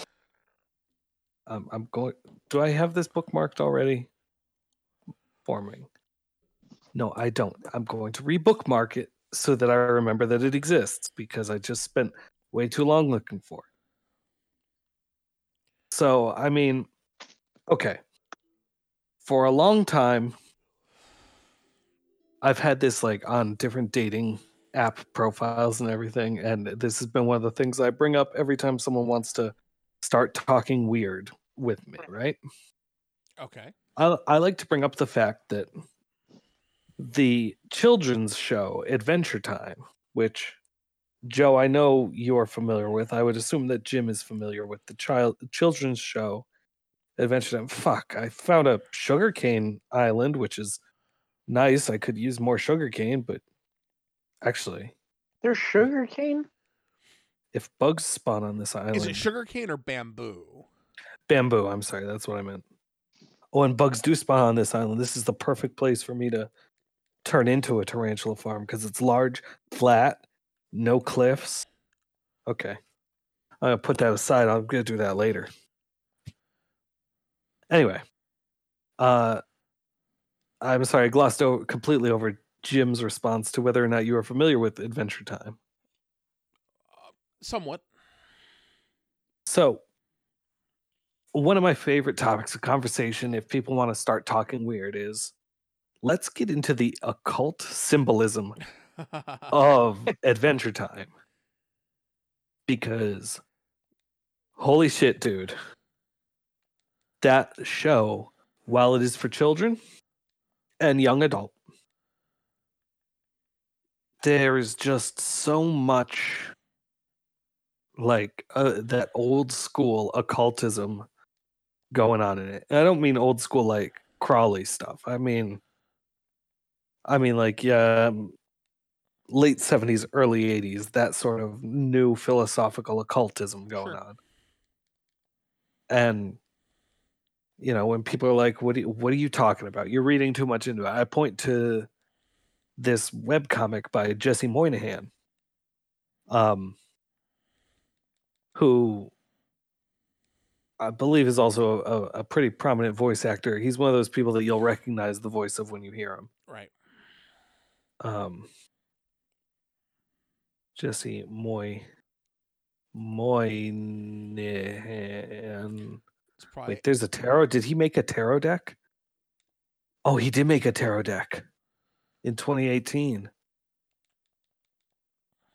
um, I'm going. Do I have this bookmarked already? Forming. No, I don't. I'm going to rebookmark it so that I remember that it exists because I just spent way too long looking for it. So, I mean, okay. For a long time, I've had this like on different dating app profiles and everything. And this has been one of the things I bring up every time someone wants to start talking weird with me, right? Okay. I, I like to bring up the fact that the children's show Adventure Time, which Joe, I know you're familiar with. I would assume that Jim is familiar with the child children's show Adventure Time. Fuck, I found a sugarcane island, which is nice. I could use more sugarcane, but actually, There's sugar cane. if bugs spawn on this island, Is it sugarcane or bamboo? bamboo. I'm sorry, that's what I meant. Oh, and bugs do spawn on this island. This is the perfect place for me to turn into a tarantula farm because it's large, flat, no cliffs. Okay, I'm gonna put that aside. I'm gonna do that later. Anyway, uh, I'm sorry, I glossed over completely over Jim's response to whether or not you are familiar with Adventure Time. Uh, somewhat. So, one of my favorite topics of conversation, if people want to start talking weird, is let's get into the occult symbolism of Adventure Time. Because, holy shit, dude. That show, while it is for children and young adult, there is just so much like uh, that old school occultism going on in it. And I don't mean old school like Crowley stuff. I mean, I mean like yeah, um, late seventies, early eighties, that sort of new philosophical occultism going Sure. on. And you know, when people are like, "What? Do you, what are you talking about? You're reading too much into it." I point to this webcomic by Jesse Moynihan, um, who I believe is also a, a pretty prominent voice actor. He's one of those people that you'll recognize the voice of when you hear him. right. Um, Jesse Moy Moynihan. Probably Wait, there's a tarot. Did he make a tarot deck? Oh, he did make a tarot deck in 2018.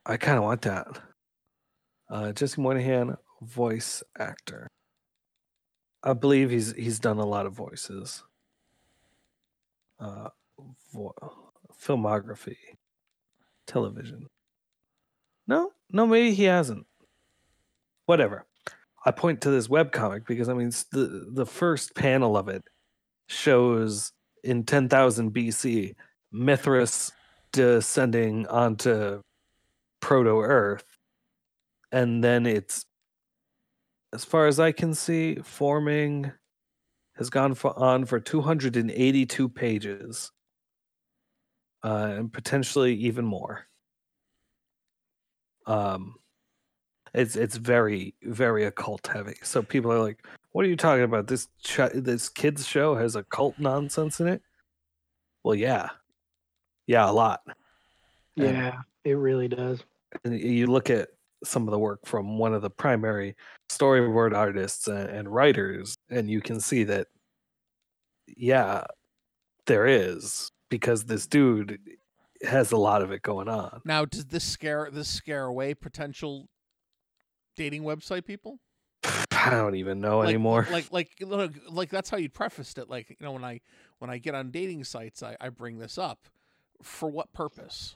I kind of want that. Uh, Jesse Moynihan, voice actor. I believe he's he's done a lot of voices. Uh, vo- filmography, television. No, no, maybe he hasn't. Whatever. I point to this webcomic because I mean the the first panel of it shows in 10,000 BC Mithras descending onto proto Earth and then it's as far as I can see forming has gone for, on for 282 pages uh, and potentially even more. Um it's it's very very occult heavy. So people are like, "What are you talking about? This ch- this kids show has occult nonsense in it." Well, yeah, yeah, a lot. And- Yeah, it really does. And you look at some of the work from one of the primary storyboard artists and, and writers, and you can see that, yeah, there is because this dude has a lot of it going on. now. Does this scare this scare away potential dating website people? I don't even know like, anymore. Like like look, like that's how you prefaced it. Like you know when I when I get on dating sites, I, I bring this up. For what purpose?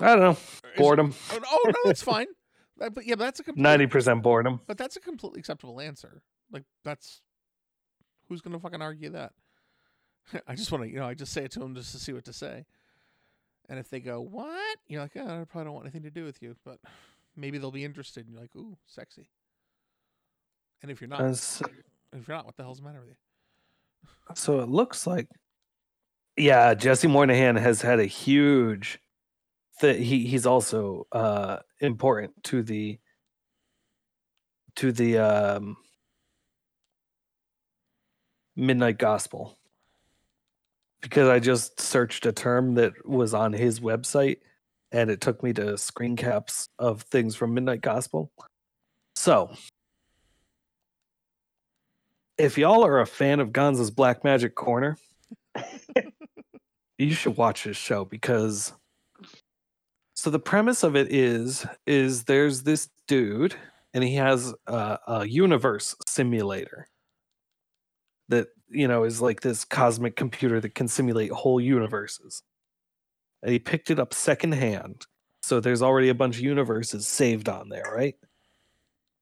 I don't know. Is it- Boredom. Oh, no- oh no, that's fine. That- but yeah, but that's a Ninety percent boredom. But that's a completely acceptable answer. Like that's who's gonna fucking argue that? I just want to, you know, I just say it to them just to see what to say. And if they go, "What?" You're like, oh, "I probably don't want anything to do with you," but maybe they'll be interested. And you're like, "Ooh, sexy." And if you're not, As- If you're not, what the hell's the matter with you? So it looks like, yeah, Jesse Moynihan has had a huge. That he he's also uh important to the. To the um. Midnight Gospel. Because I just searched a term that was on his website, and it took me to screen caps of things from Midnight Gospel. So, if y'all are a fan of Gonzo's Black Magic Corner, you should watch this show because so the premise of it is is there's this dude and he has a, a universe simulator that you know is like this cosmic computer that can simulate whole universes. And he picked it up secondhand. So there's already a bunch of universes saved on there right?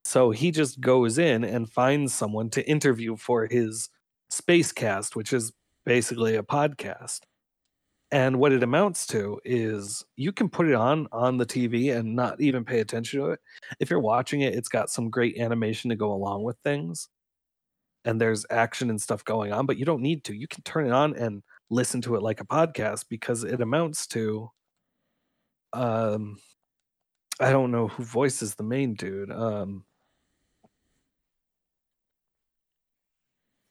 So he just goes in and finds someone to interview for his space cast which is basically a podcast and what it amounts to is you can put it on on the tv and not even pay attention to it. If you're watching it it's got some great animation to go along with things and there's action and stuff going on but you don't need to. You can turn it on and listen to it like a podcast because it amounts to um i don't know who voices the main dude um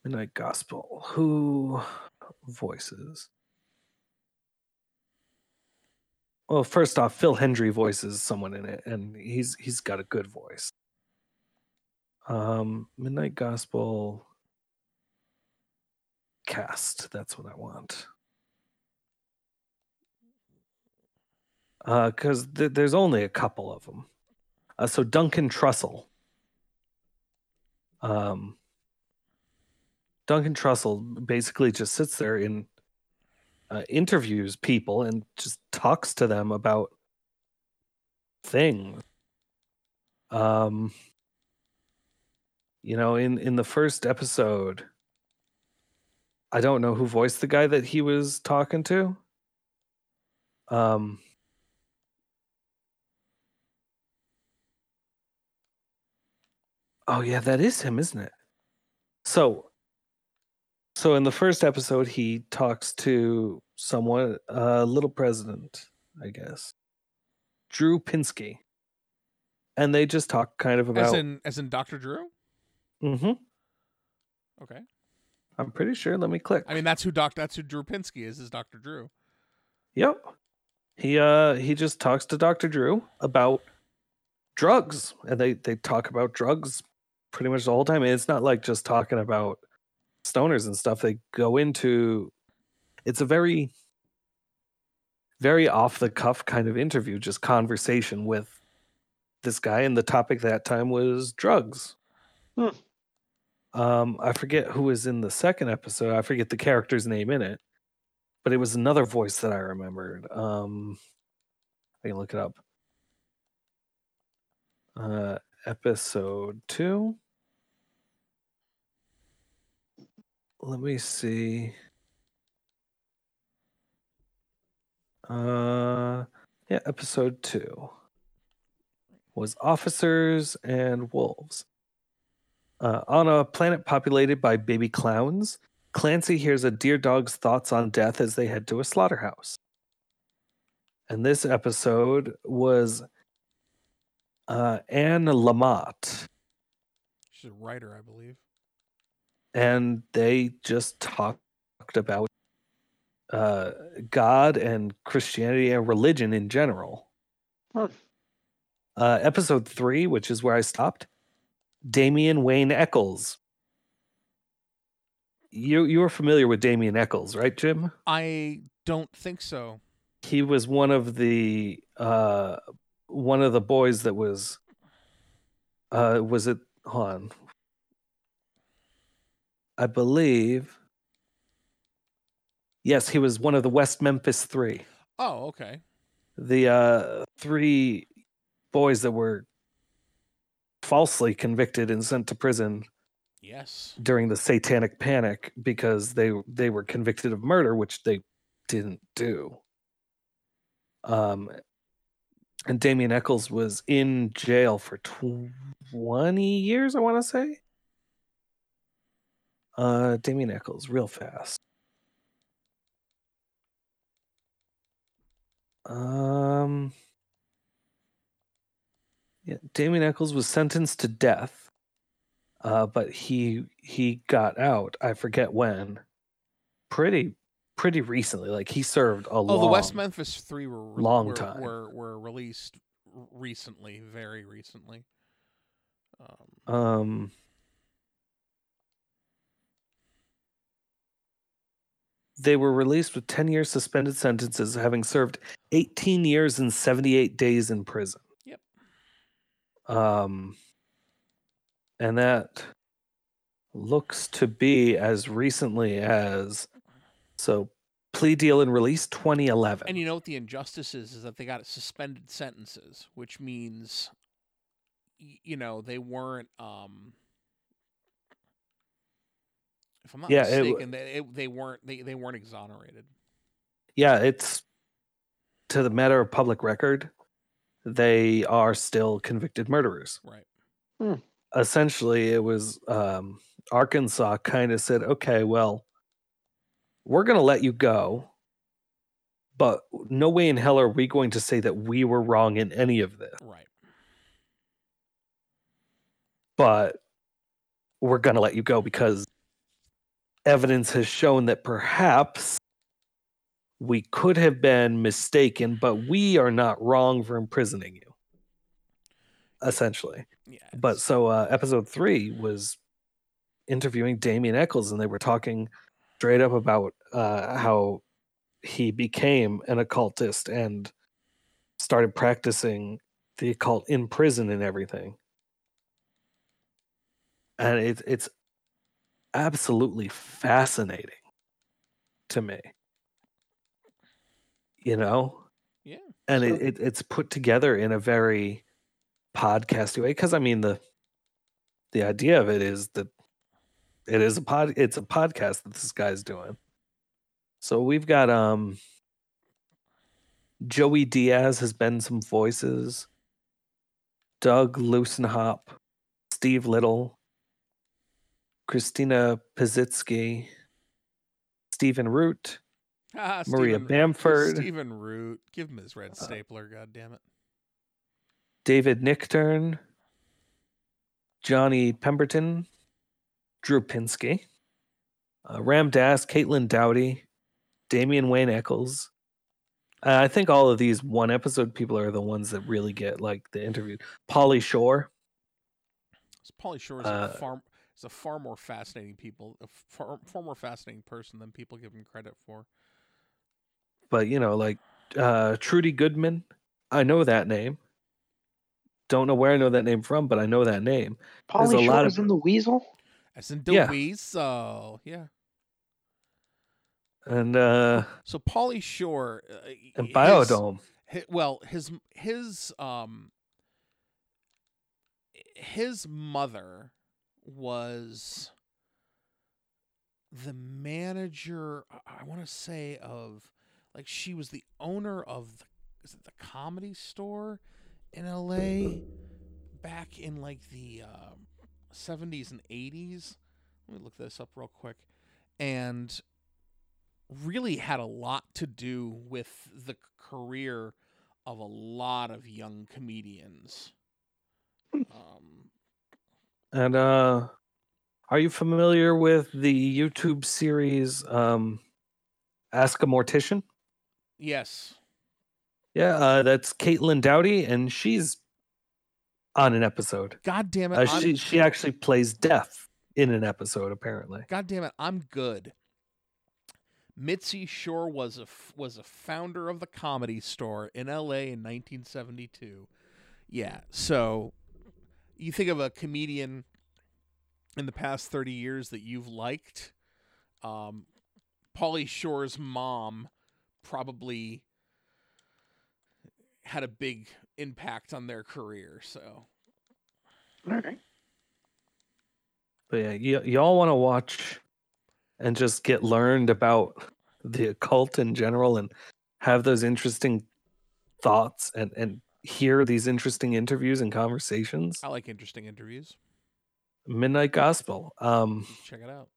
midnight gospel. Who voices well first off phil hendrie voices someone in it and he's he's got a good voice. Um midnight gospel cast that's what i want. Uh because th- there's only a couple of them uh, so duncan trussell um duncan trussell basically just sits there in uh, interviews people and just talks to them about things. Um you know in in the first episode i don't know who voiced the guy that he was talking to. Um oh yeah that is him isn't it? So so in the first episode he talks to someone uh little president i guess drew pinsky and they just talk kind of about As in, as in Doctor Drew. Mm hmm Okay. I'm pretty sure. Let me click. I mean, that's who Doc. That's who Drew Pinsky is. Is Doctor Drew. Yep. He uh he just talks to Dr. Drew about drugs. And they they talk about drugs pretty much the whole time. And it's not like just talking about stoners and stuff. They go into it's a very very off the cuff kind of interview, just conversation with this guy and the topic that time was drugs. Hmm. Um I forget who was in the second episode. I forget the character's name in it but it was another voice that I remembered. Um, I can look it up. Uh, episode two. Let me see. Uh, yeah, episode two was officers and wolves. Uh, on a planet populated by baby clowns, Clancy hears a deer dog's thoughts on death as they head to a slaughterhouse. And this episode was uh, Anne Lamott, She's a writer, I believe. And they just talked about uh, God and Christianity and religion in general. Huh. Uh, episode three, which is where I stopped, Damien Wayne Echols. You you were familiar with Damien Echols, right, Jim? I don't think so. he was one of the uh one of the boys that was uh was it hold on i believe yes he was one of the west memphis three Oh, okay. the uh three boys that were falsely convicted and sent to prison Yes. during the satanic panic because they they were convicted of murder which they didn't do um and Damien Echols was in jail for tw- 20 years I want to say Uh, Damien Echols, real fast. Um, yeah, Damien Echols was sentenced to death, uh, but he he got out. I forget when. Pretty pretty recently. Like he served a long Oh, long. the West Memphis Three were re- long were, time. were were released recently, very recently. Um, Um, they were released with 10 year suspended sentences, having served 18 years and 78 days in prison. Yep. Um, and that looks to be as recently as so plea deal and release 2011. and you know what the injustice is? Is that they got suspended sentences, which means, you know, they weren't. um If I'm not Yeah, it they it, they weren't they, they weren't exonerated. yeah, it's to the matter of public record, they are still convicted murderers. Right. essentially it was um, Arkansas kind of said, okay, well, we're going to let you go, but no way in hell are we going to say that we were wrong in any of this. Right. But we're going to let you go because evidence has shown that perhaps we could have been mistaken, but we are not wrong for imprisoning you. Essentially. Yeah. But so uh, episode three was interviewing Damien Echols, and they were talking straight up about uh, how he became an occultist and started practicing the occult in prison and everything. And it, it's absolutely fascinating to me. You know? yeah. and So- it, it it's put together in a very podcasty way because i mean the the idea of it is that it is a pod it's a podcast that this guy's doing so we've got um joey diaz has been some voices doug lussenhop steve little christina pazitsky stephen root Ah, maria Stephen- bamford Stephen Root. Give him his red Uh, stapler. God damn it. David Nichtern, Johnny Pemberton, Drew Pinsky, uh, Ram Dass, Caitlin Doughty, Damien Wayne Echols. Uh, I think all of these one episode people are the ones that really get like the interview. Pauly Shore, Pauly Shore is Uh, a far is a far more fascinating people, a far, far more fascinating person than people give him credit for. but you know, like uh, Trudy Goodman. I know that name. Don't know where I know that name from, but I know that name. There's a Pauly lot Shore of- is in the Weasel. As in Yeah. DeWeese, so yeah. And uh, So Pauly Shore uh, and his- Biodome. hi- well, his his um his mother was the manager I- want to say of like she was the owner of the, is it the comedy store in LA back in like the um 70s and 80s. Let me look this up real quick. And really had a lot to do with the career of a lot of young comedians. Um, And uh are you familiar with the YouTube series um Ask a Mortician? yes. Yeah, uh that's Caitlin Doughty and she's on an episode. God damn it. Uh, she she actually plays death in an episode apparently. God damn it. I'm good. Mitzi Shore was a f- was a founder of the comedy store in LA in 1972. Yeah. So you think of a comedian in the past 30 years that you've liked. Um, Pauly Shore's mom probably had a big impact on their career. So All right. But yeah, y- y'all want to watch and just get learned about the occult in general and have those interesting thoughts and and hear these interesting interviews and conversations. I like interesting interviews. Midnight Gospel. Um Check it out.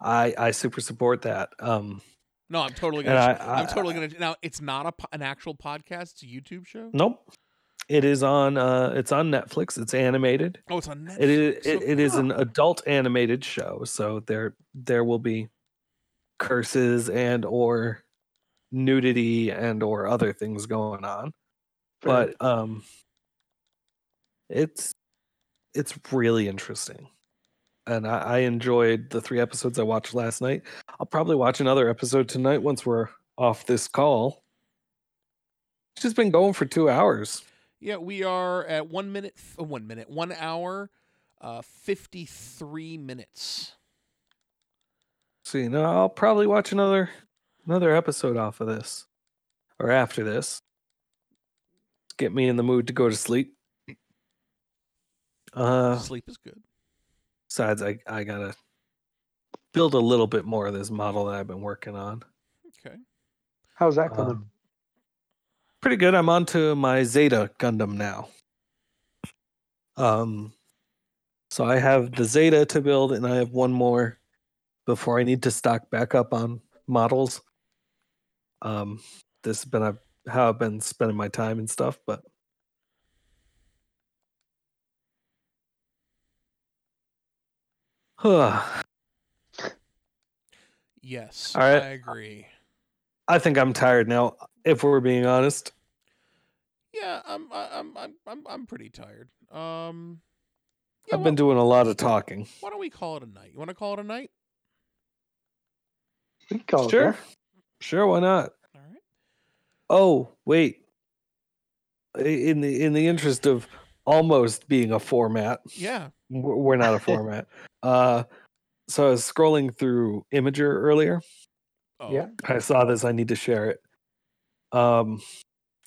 I I super support that. Um, No, I'm totally gonna. I, I'm totally gonna. Now, it's not a an actual podcast. It's a YouTube show. Nope. It is on. Uh, it's on Netflix. It's animated. Oh, it's on Netflix. It is. It, it is an adult animated show. So there there will be curses and or nudity and or other things going on. Fair. But um, it's it's really interesting. And I, I enjoyed the three episodes I watched last night. I'll probably watch another episode tonight once we're off this call. It's just been going for two hours. Yeah, we are at one minute. Uh, one minute. One hour. Uh, fifty-three minutes. So you know, I'll probably watch another another episode off of this. Or after this. Get me in the mood to go to sleep. Uh Sleep is good. besides I, I gotta build a little bit more of this model that I've been working on. Okay. How's that coming? Um, pretty good. I'm on to my Zeta Gundam now. Um, so I have the Zeta to build, and I have one more before I need to stock back up on models. Um, this has been a, how I've been spending my time and stuff, but I Yes, All right. I agree. I think I'm tired now. If we're being honest, Yeah, I'm. I- I'm. I'm. I'm. I'm pretty tired. Um. Yeah, I've why, been doing a lot of talking. why don't we call it a night? You want to call it a night? We can call it Sure, there. Sure, why not? All right. Oh, wait. In the in the interest of almost being a format, Yeah. we're not a format. Uh, so I was scrolling through Imgur earlier. Oh. Yeah. I saw this. I need to share it. Um,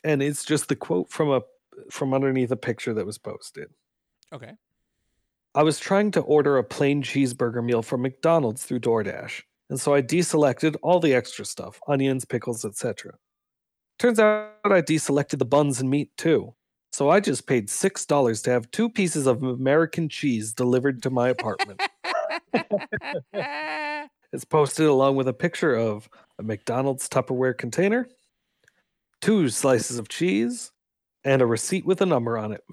and it's just the quote from a from underneath a picture that was posted. Okay. I was trying to order a plain cheeseburger meal from McDonald's through DoorDash, and so I deselected all the extra stuff onions, pickles, etc. Turns out I deselected the buns and meat too. So I just paid $6 to have two pieces of American cheese delivered to my apartment. it's posted along with a picture of a McDonald's Tupperware container, two slices of cheese, and a receipt with a number on it.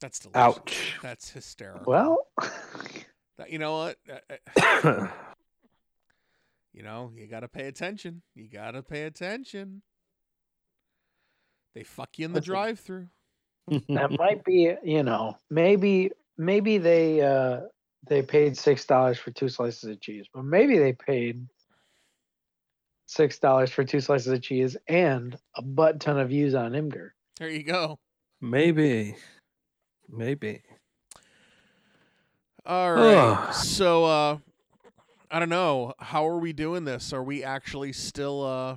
That's delicious. Ouch. That's hysterical. Well, That- you know what? Uh, uh, you know, you got to pay attention. You got to pay attention. They fuck you in the drive-through. that might be, you know, maybe maybe they uh they paid six dollars for two slices of cheese, but maybe they paid six dollars for two slices of cheese and a butt ton of views on Imgur. There you go. Maybe. Maybe. All right. Ugh. so uh I don't know. How are we doing this? Are we actually still uh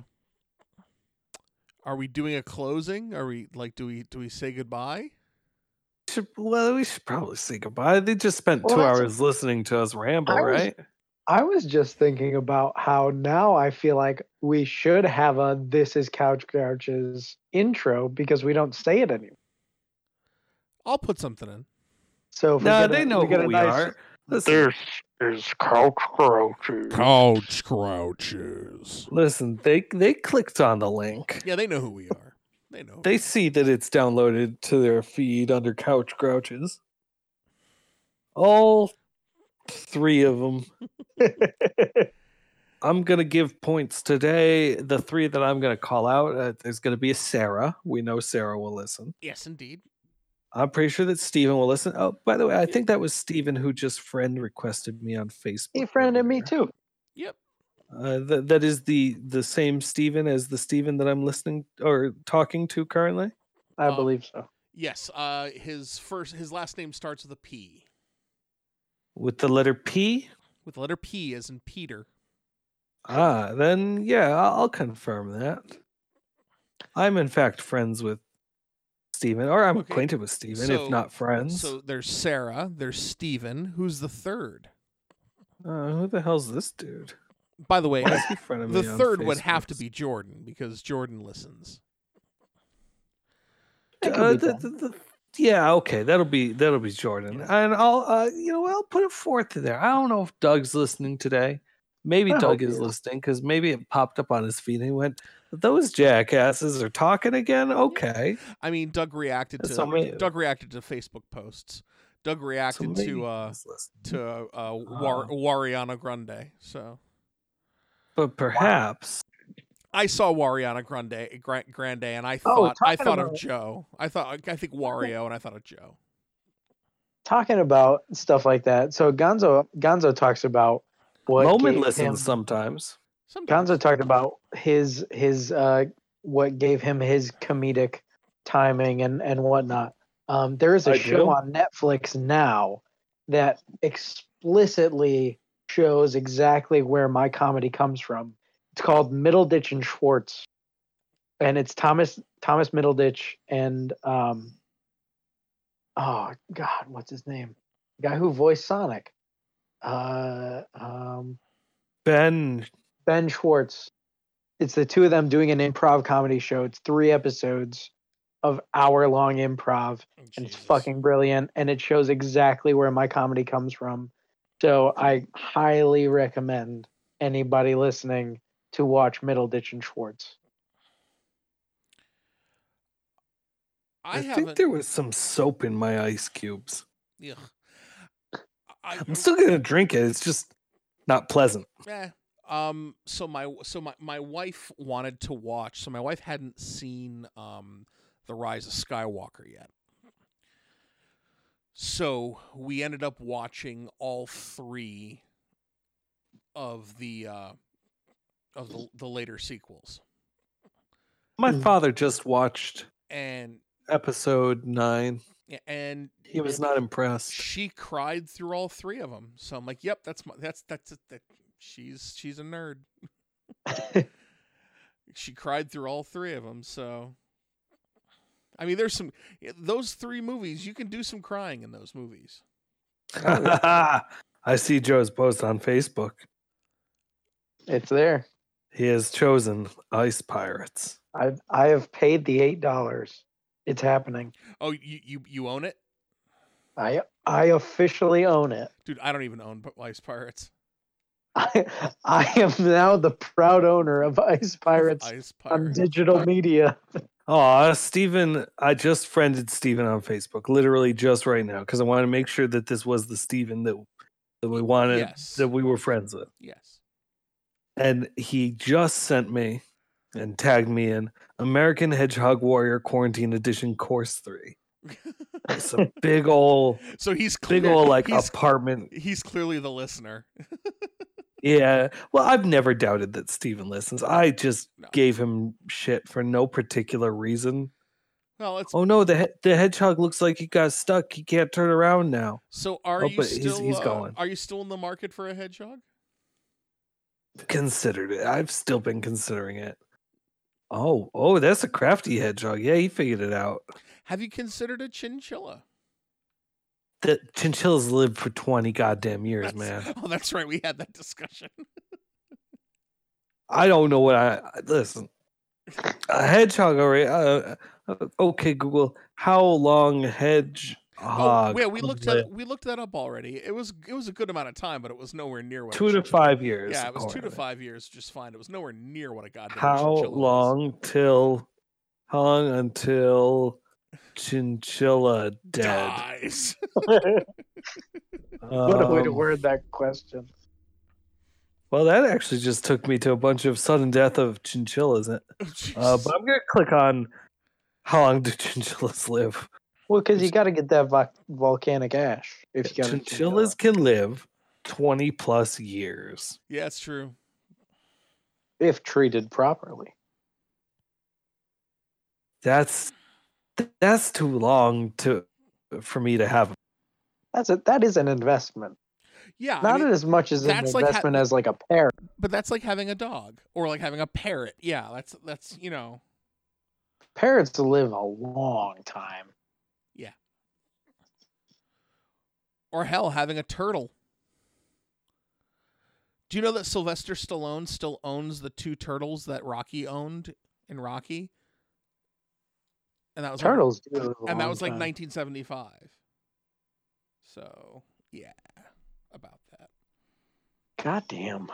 are we doing a closing? Are we like do we do we say goodbye? Should, well, we should probably say goodbye. They just spent Well, two hours listening to us ramble, I was- right? I was just thinking about how now I feel like we should have a "This is Couch Grouches" intro because we don't say it anymore. I'll put something in. So if we Nah, a- they know we who we nice- are. Listen, is Couch Grouches. Couch crouches. listen, they they clicked on the link. Yeah, they know who we are. They know. They see that it's downloaded to their feed under Couch Grouches. All three of them. I'm gonna give points today. The three that I'm gonna call out, uh, there's gonna be Sarah. We know Sarah will listen. yes, indeed. I'm pretty sure that Steven will listen. Oh, by the way, I think that was Steven who just friend requested me on Facebook. he friended me too. Yep. Uh, that that is the the same Steven as the Steven that I'm listening or talking to currently. I Um, believe so. Yes. Uh his first his last name starts with a P. With the letter P? With the letter P as in Peter. Ah, then yeah, I'll, I'll confirm that. I'm in fact friends with Steven, or I'm Okay, acquainted with Steven, so- if not friends. So there's Sarah, there's Steven, who's the third. uh, who the hell's this dude? By the way, Why is he of the me third would have to be Jordan because Jordan listens. Uh, the, the, the, Yeah, okay, that'll be that'll be Jordan, and I'll uh, you know I'll put it forth there. I don't know if Doug's listening today. Maybe I Doug is is. listening because maybe it popped up on his feed and he went, "Those jackasses are talking again." Okay, I mean, Doug reacted to So may- Doug reacted to Facebook posts. Doug reacted maybe to uh to uh, War- Oh. Wariana Grande. So but perhaps I saw Wariana Grande, Grande, and I Oh, thought I talking thought of Joe. I thought I think Wario, and I thought of Joe. Talking about stuff like that. So Gonzo Gonzo talks about what Moment gave listens him- sometimes. Sometimes. Gonzo talked about his his uh what gave him his comedic timing and and whatnot. Um, there is a I show do. on Netflix now that explicitly shows exactly where my comedy comes from. It's called Middleditch and Schwartz, and it's Thomas Thomas Middleditch and um. Oh God, what's his name? The guy who voiced Sonic. Uh, um, Ben, Ben Schwartz. It's the two of them doing an improv comedy show. It's three episodes of hour long improv, and it's fucking brilliant. And it shows exactly where my comedy comes from. So I highly recommend anybody listening to watch Middleditch and Schwartz. I, I, think there was some soap in my ice cubes. Yeah. I, I'm still gonna drink it. It's just not pleasant. Eh. Um. So my so my my wife wanted to watch. So my wife hadn't seen um the Rise of Skywalker yet. So we ended up watching all three of the uh of the the later sequels. My Mm. father just watched And episode nine. and He was not impressed. she cried through all three of them. So I'm like, "Yep, that's my that's that's it. That she's she's a nerd." she cried through all three of them. So, I mean, there's some those three movies. You can do some crying in those movies. I see Joe's post on Facebook. It's there. He has chosen Ice Pirates. I've I have paid the eight dollars. It's happening. Oh, you you you own it, I I officially own it. dude. I don't even own P- Ice Pirates. I I am now the proud owner of Ice Pirates Ice on Pirates. digital media. Oh, Steven, I just friended Steven on Facebook, literally just right now, because I wanted to make sure that this was the Steven that, that we wanted, Yes. that we were friends with. Yes. And he just sent me and tagged me in American Hedgehog Warrior Quarantine Edition Course 3. It's a big old, so he's big old like he's, apartment. he's clearly the listener. Yeah. Well, I've never doubted that Steven listens. I just No. gave him shit for no particular reason. Well, it's Oh no, the he- the hedgehog looks like he got stuck. He can't turn around now. so. Are oh, you he's- still? he's uh, going. Are you still in the market for a hedgehog? Considered it. I've still been considering it. Oh, oh, that's a crafty hedgehog. Yeah, he figured it out. Have you considered a chinchilla? The chinchillas live for twenty goddamn years, That's- man. Oh, that's right. We had that discussion. I don't know what I listen. A hedgehog, already. Uh, uh, okay, Google. How long hedgehog? oh, yeah, we looked live? at we looked that up already. It was it was a good amount of time, but it was nowhere near what two to five years. Yeah, it was two to five years, just fine. It was nowhere near what a goddamn How chinchilla was. long till? How long until chinchilla dead? dies? what a way to Um, word that question. Well, that actually just took me to a bunch of sudden death of chinchillas. Uh, but I'm gonna click on how long do chinchillas live? Well, because you got to get that vo- volcanic ash. If you got Chinchillas can live 20 plus years. yeah, it's true. if treated properly. That's that's too long to for me to have. That's a that is an investment. Yeah, I Not mean, as much as an that's like ha- investment as like a parrot. but that's like having a dog or like having a parrot. Yeah, that's that's you know. Parrots live a long time. Yeah. Or hell, having a turtle. Do you know that Sylvester Stallone still owns the two turtles that Rocky owned in Rocky? And that was Turtles do live like, and that long was like time. 1975. So yeah, about that. God damn.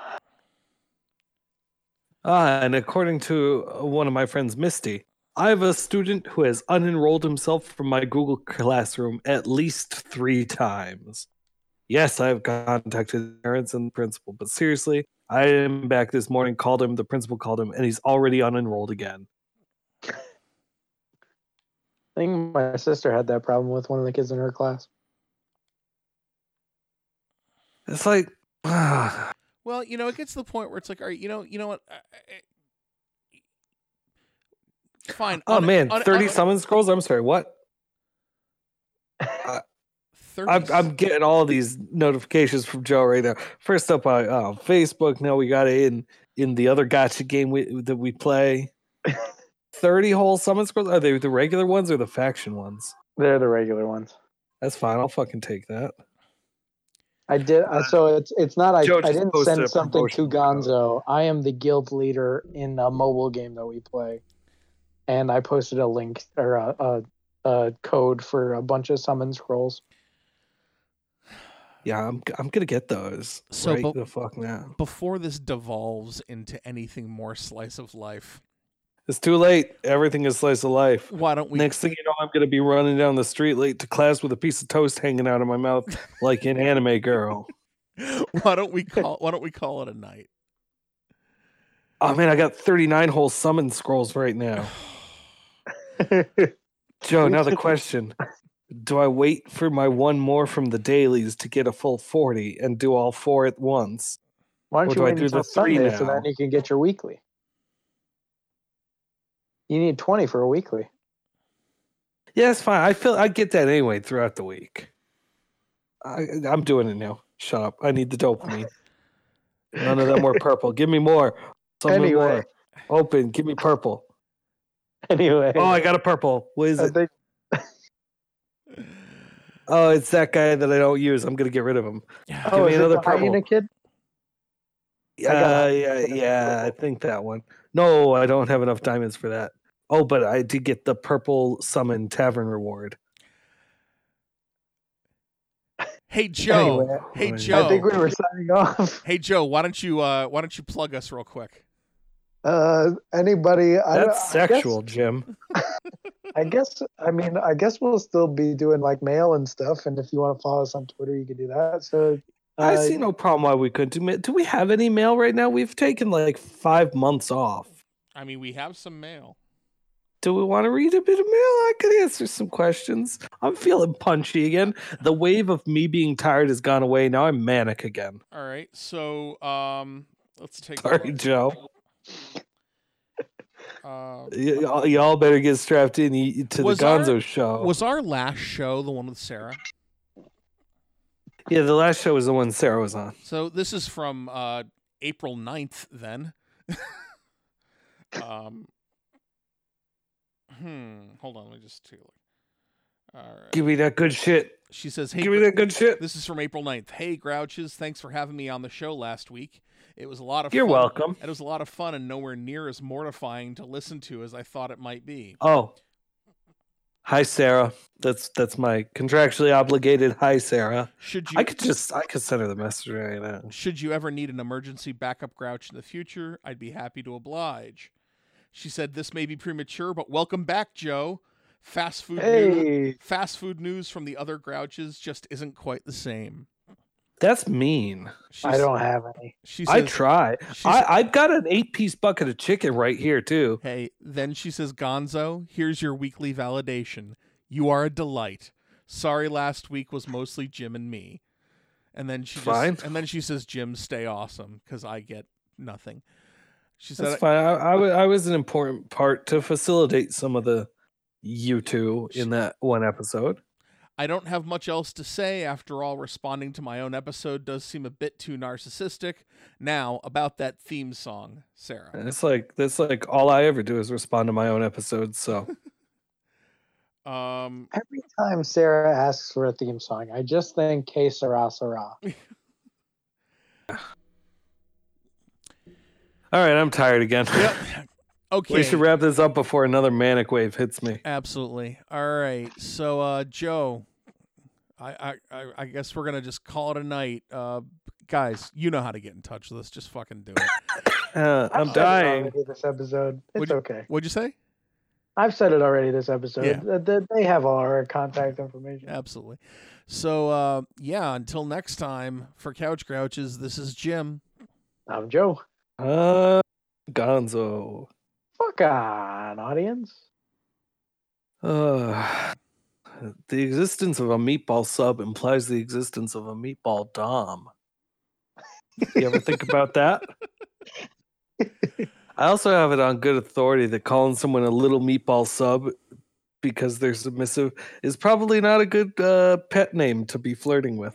Ah, and according to uh, one of my friends, Misty, I have a student who has unenrolled himself from my Google Classroom at least three times. Yes, I have contacted parents and the principal, but seriously, I am back this morning, called him, the principal called him, and he's already unenrolled again. I think my sister had that problem with one of the kids in her class. It's like, ah, Well, you know, it gets to the point where it's like, all right, you know, you know what? I- I- I- Fine. oh un- man, un- 30 un- summon scrolls? I'm sorry, what? 30 I'm, I'm getting all these notifications from Joe right now. First up on uh, Facebook. Now we got it in in the other gotcha game we, that we play. Thirty whole summon scrolls. Are they the regular ones or the faction ones? They're the regular ones. That's fine. I'll fucking take that. I did. Uh, so it's it's not. I, I didn't send a something to promotion. Gonzo. I am the guild leader in a mobile game that we play, and I posted a link or a, a, a code for a bunch of summon scrolls. Yeah, I'm I'm gonna get those. So, right but- the fuck now. Before this devolves into anything more slice of life, It's too late. Everything is slice of life. why don't we? Next thing you know, I'm gonna be running down the street late to class with a piece of toast hanging out of my mouth like an anime girl. why don't we call? Why don't we call it a night? Oh man, I got 39 whole summon scrolls right now. Joe, now the question. Do I wait for my one more from the dailies to get a full 40 and do all four at once? Why don't do you I wait do until the three Sunday so now? then you can get your weekly? You need twenty for a weekly. Yeah, it's fine. I feel I get that anyway throughout the week. I, I'm doing it now. Shut up. I need the dopamine. None of them were purple. Give me more. Some Anyway. more. Open. Give me purple. Anyway, Oh, I got a purple. What is I it? think Oh, it's that guy that I don't use. I'm gonna get rid of him. Yeah. oh, me is it another the hyena kid? Uh, it. yeah, yeah. I think that one. No, I don't have enough diamonds for that. Oh, but I did get the purple summon tavern reward. Hey Joe. Anyway, hey I Joe. I think we were signing off. Hey Joe, why don't you uh why don't you plug us real quick? Uh, anybody? I, don't- That's I guess- sexual, Jim. I guess I mean I guess we'll still be doing like mail and stuff, and if you want to follow us on Twitter, you can do that. So I uh, see no problem why we couldn't do. ma- Do we have any mail right now? We've taken like five months off. I mean, we have some mail. Do we want to read a bit of mail? I could answer some questions. I'm feeling punchy again. The wave of me being tired has gone away. Now I'm manic again. All right. So, um let's take Sorry. Joe. Uh, Y- y'all, better get strapped in to the our- Gonzo show. was our last show the one with Sarah? yeah, the last show was the one Sarah was on. So this is from uh April 9th then. um Hmm, hold on, let me just take a look. All right. Give me that good shit. She says, "Hey, Give me that good shit. This is from April 9th. Hey, Grouches, thanks for having me on the show last week. It was a lot of You're fun. welcome. It was a lot of fun and nowhere near as mortifying to listen to as I thought it might be. Oh, hi Sarah. That's that's my contractually obligated. Hi Sarah. Should you I could just I could send her the message right now. should you ever need an emergency backup grouch in the future, I'd be happy to oblige. She said this may be premature, but welcome back, Joe. Fast food news, fast food news from the other grouches just isn't quite the same. That's mean. She I s- don't have any. She I try. she I, s- I've got an eight piece bucket of chicken right here too. Hey, then she says, Gonzo, here's your weekly validation. You are a delight. Sorry last week was mostly Jim and me. And then she Fine. just and then she says, Jim, stay awesome, because I get nothing. She said That's fine. I, I, I was an important part to facilitate some of the you two in that one episode. I don't have much else to say. After all, responding to my own episode does seem a bit too narcissistic. Now, about that theme song, Sarah. And it's like that's like all I ever do is respond to my own episodes. So Um Every time Sarah asks for a theme song, I just think "Que Sarah sera." all right, I'm tired again. Yep. Okay. We should wrap this up before another manic wave hits me. Absolutely. All right. So, uh, Joe, I, I, I, I guess we're gonna just call it a night. Uh, guys, you know how to get in touch with us. Just fucking do it. Uh, I've I'm said it dying. This episode, it's Would you- okay. What'd you say? I've said it already. This episode, Yeah. Th- th- they have all our contact information. Absolutely. So, uh, yeah. Until next time, for Couch Grouches, this is Jim. I'm Joe. Uh, Gonzo. Fuck on, audience. Uh, the existence of a meatball sub implies the existence of a meatball dom. You ever think about that? I also have it on good authority that calling someone a little meatball sub because they're submissive is probably not a good uh, pet name to be flirting with.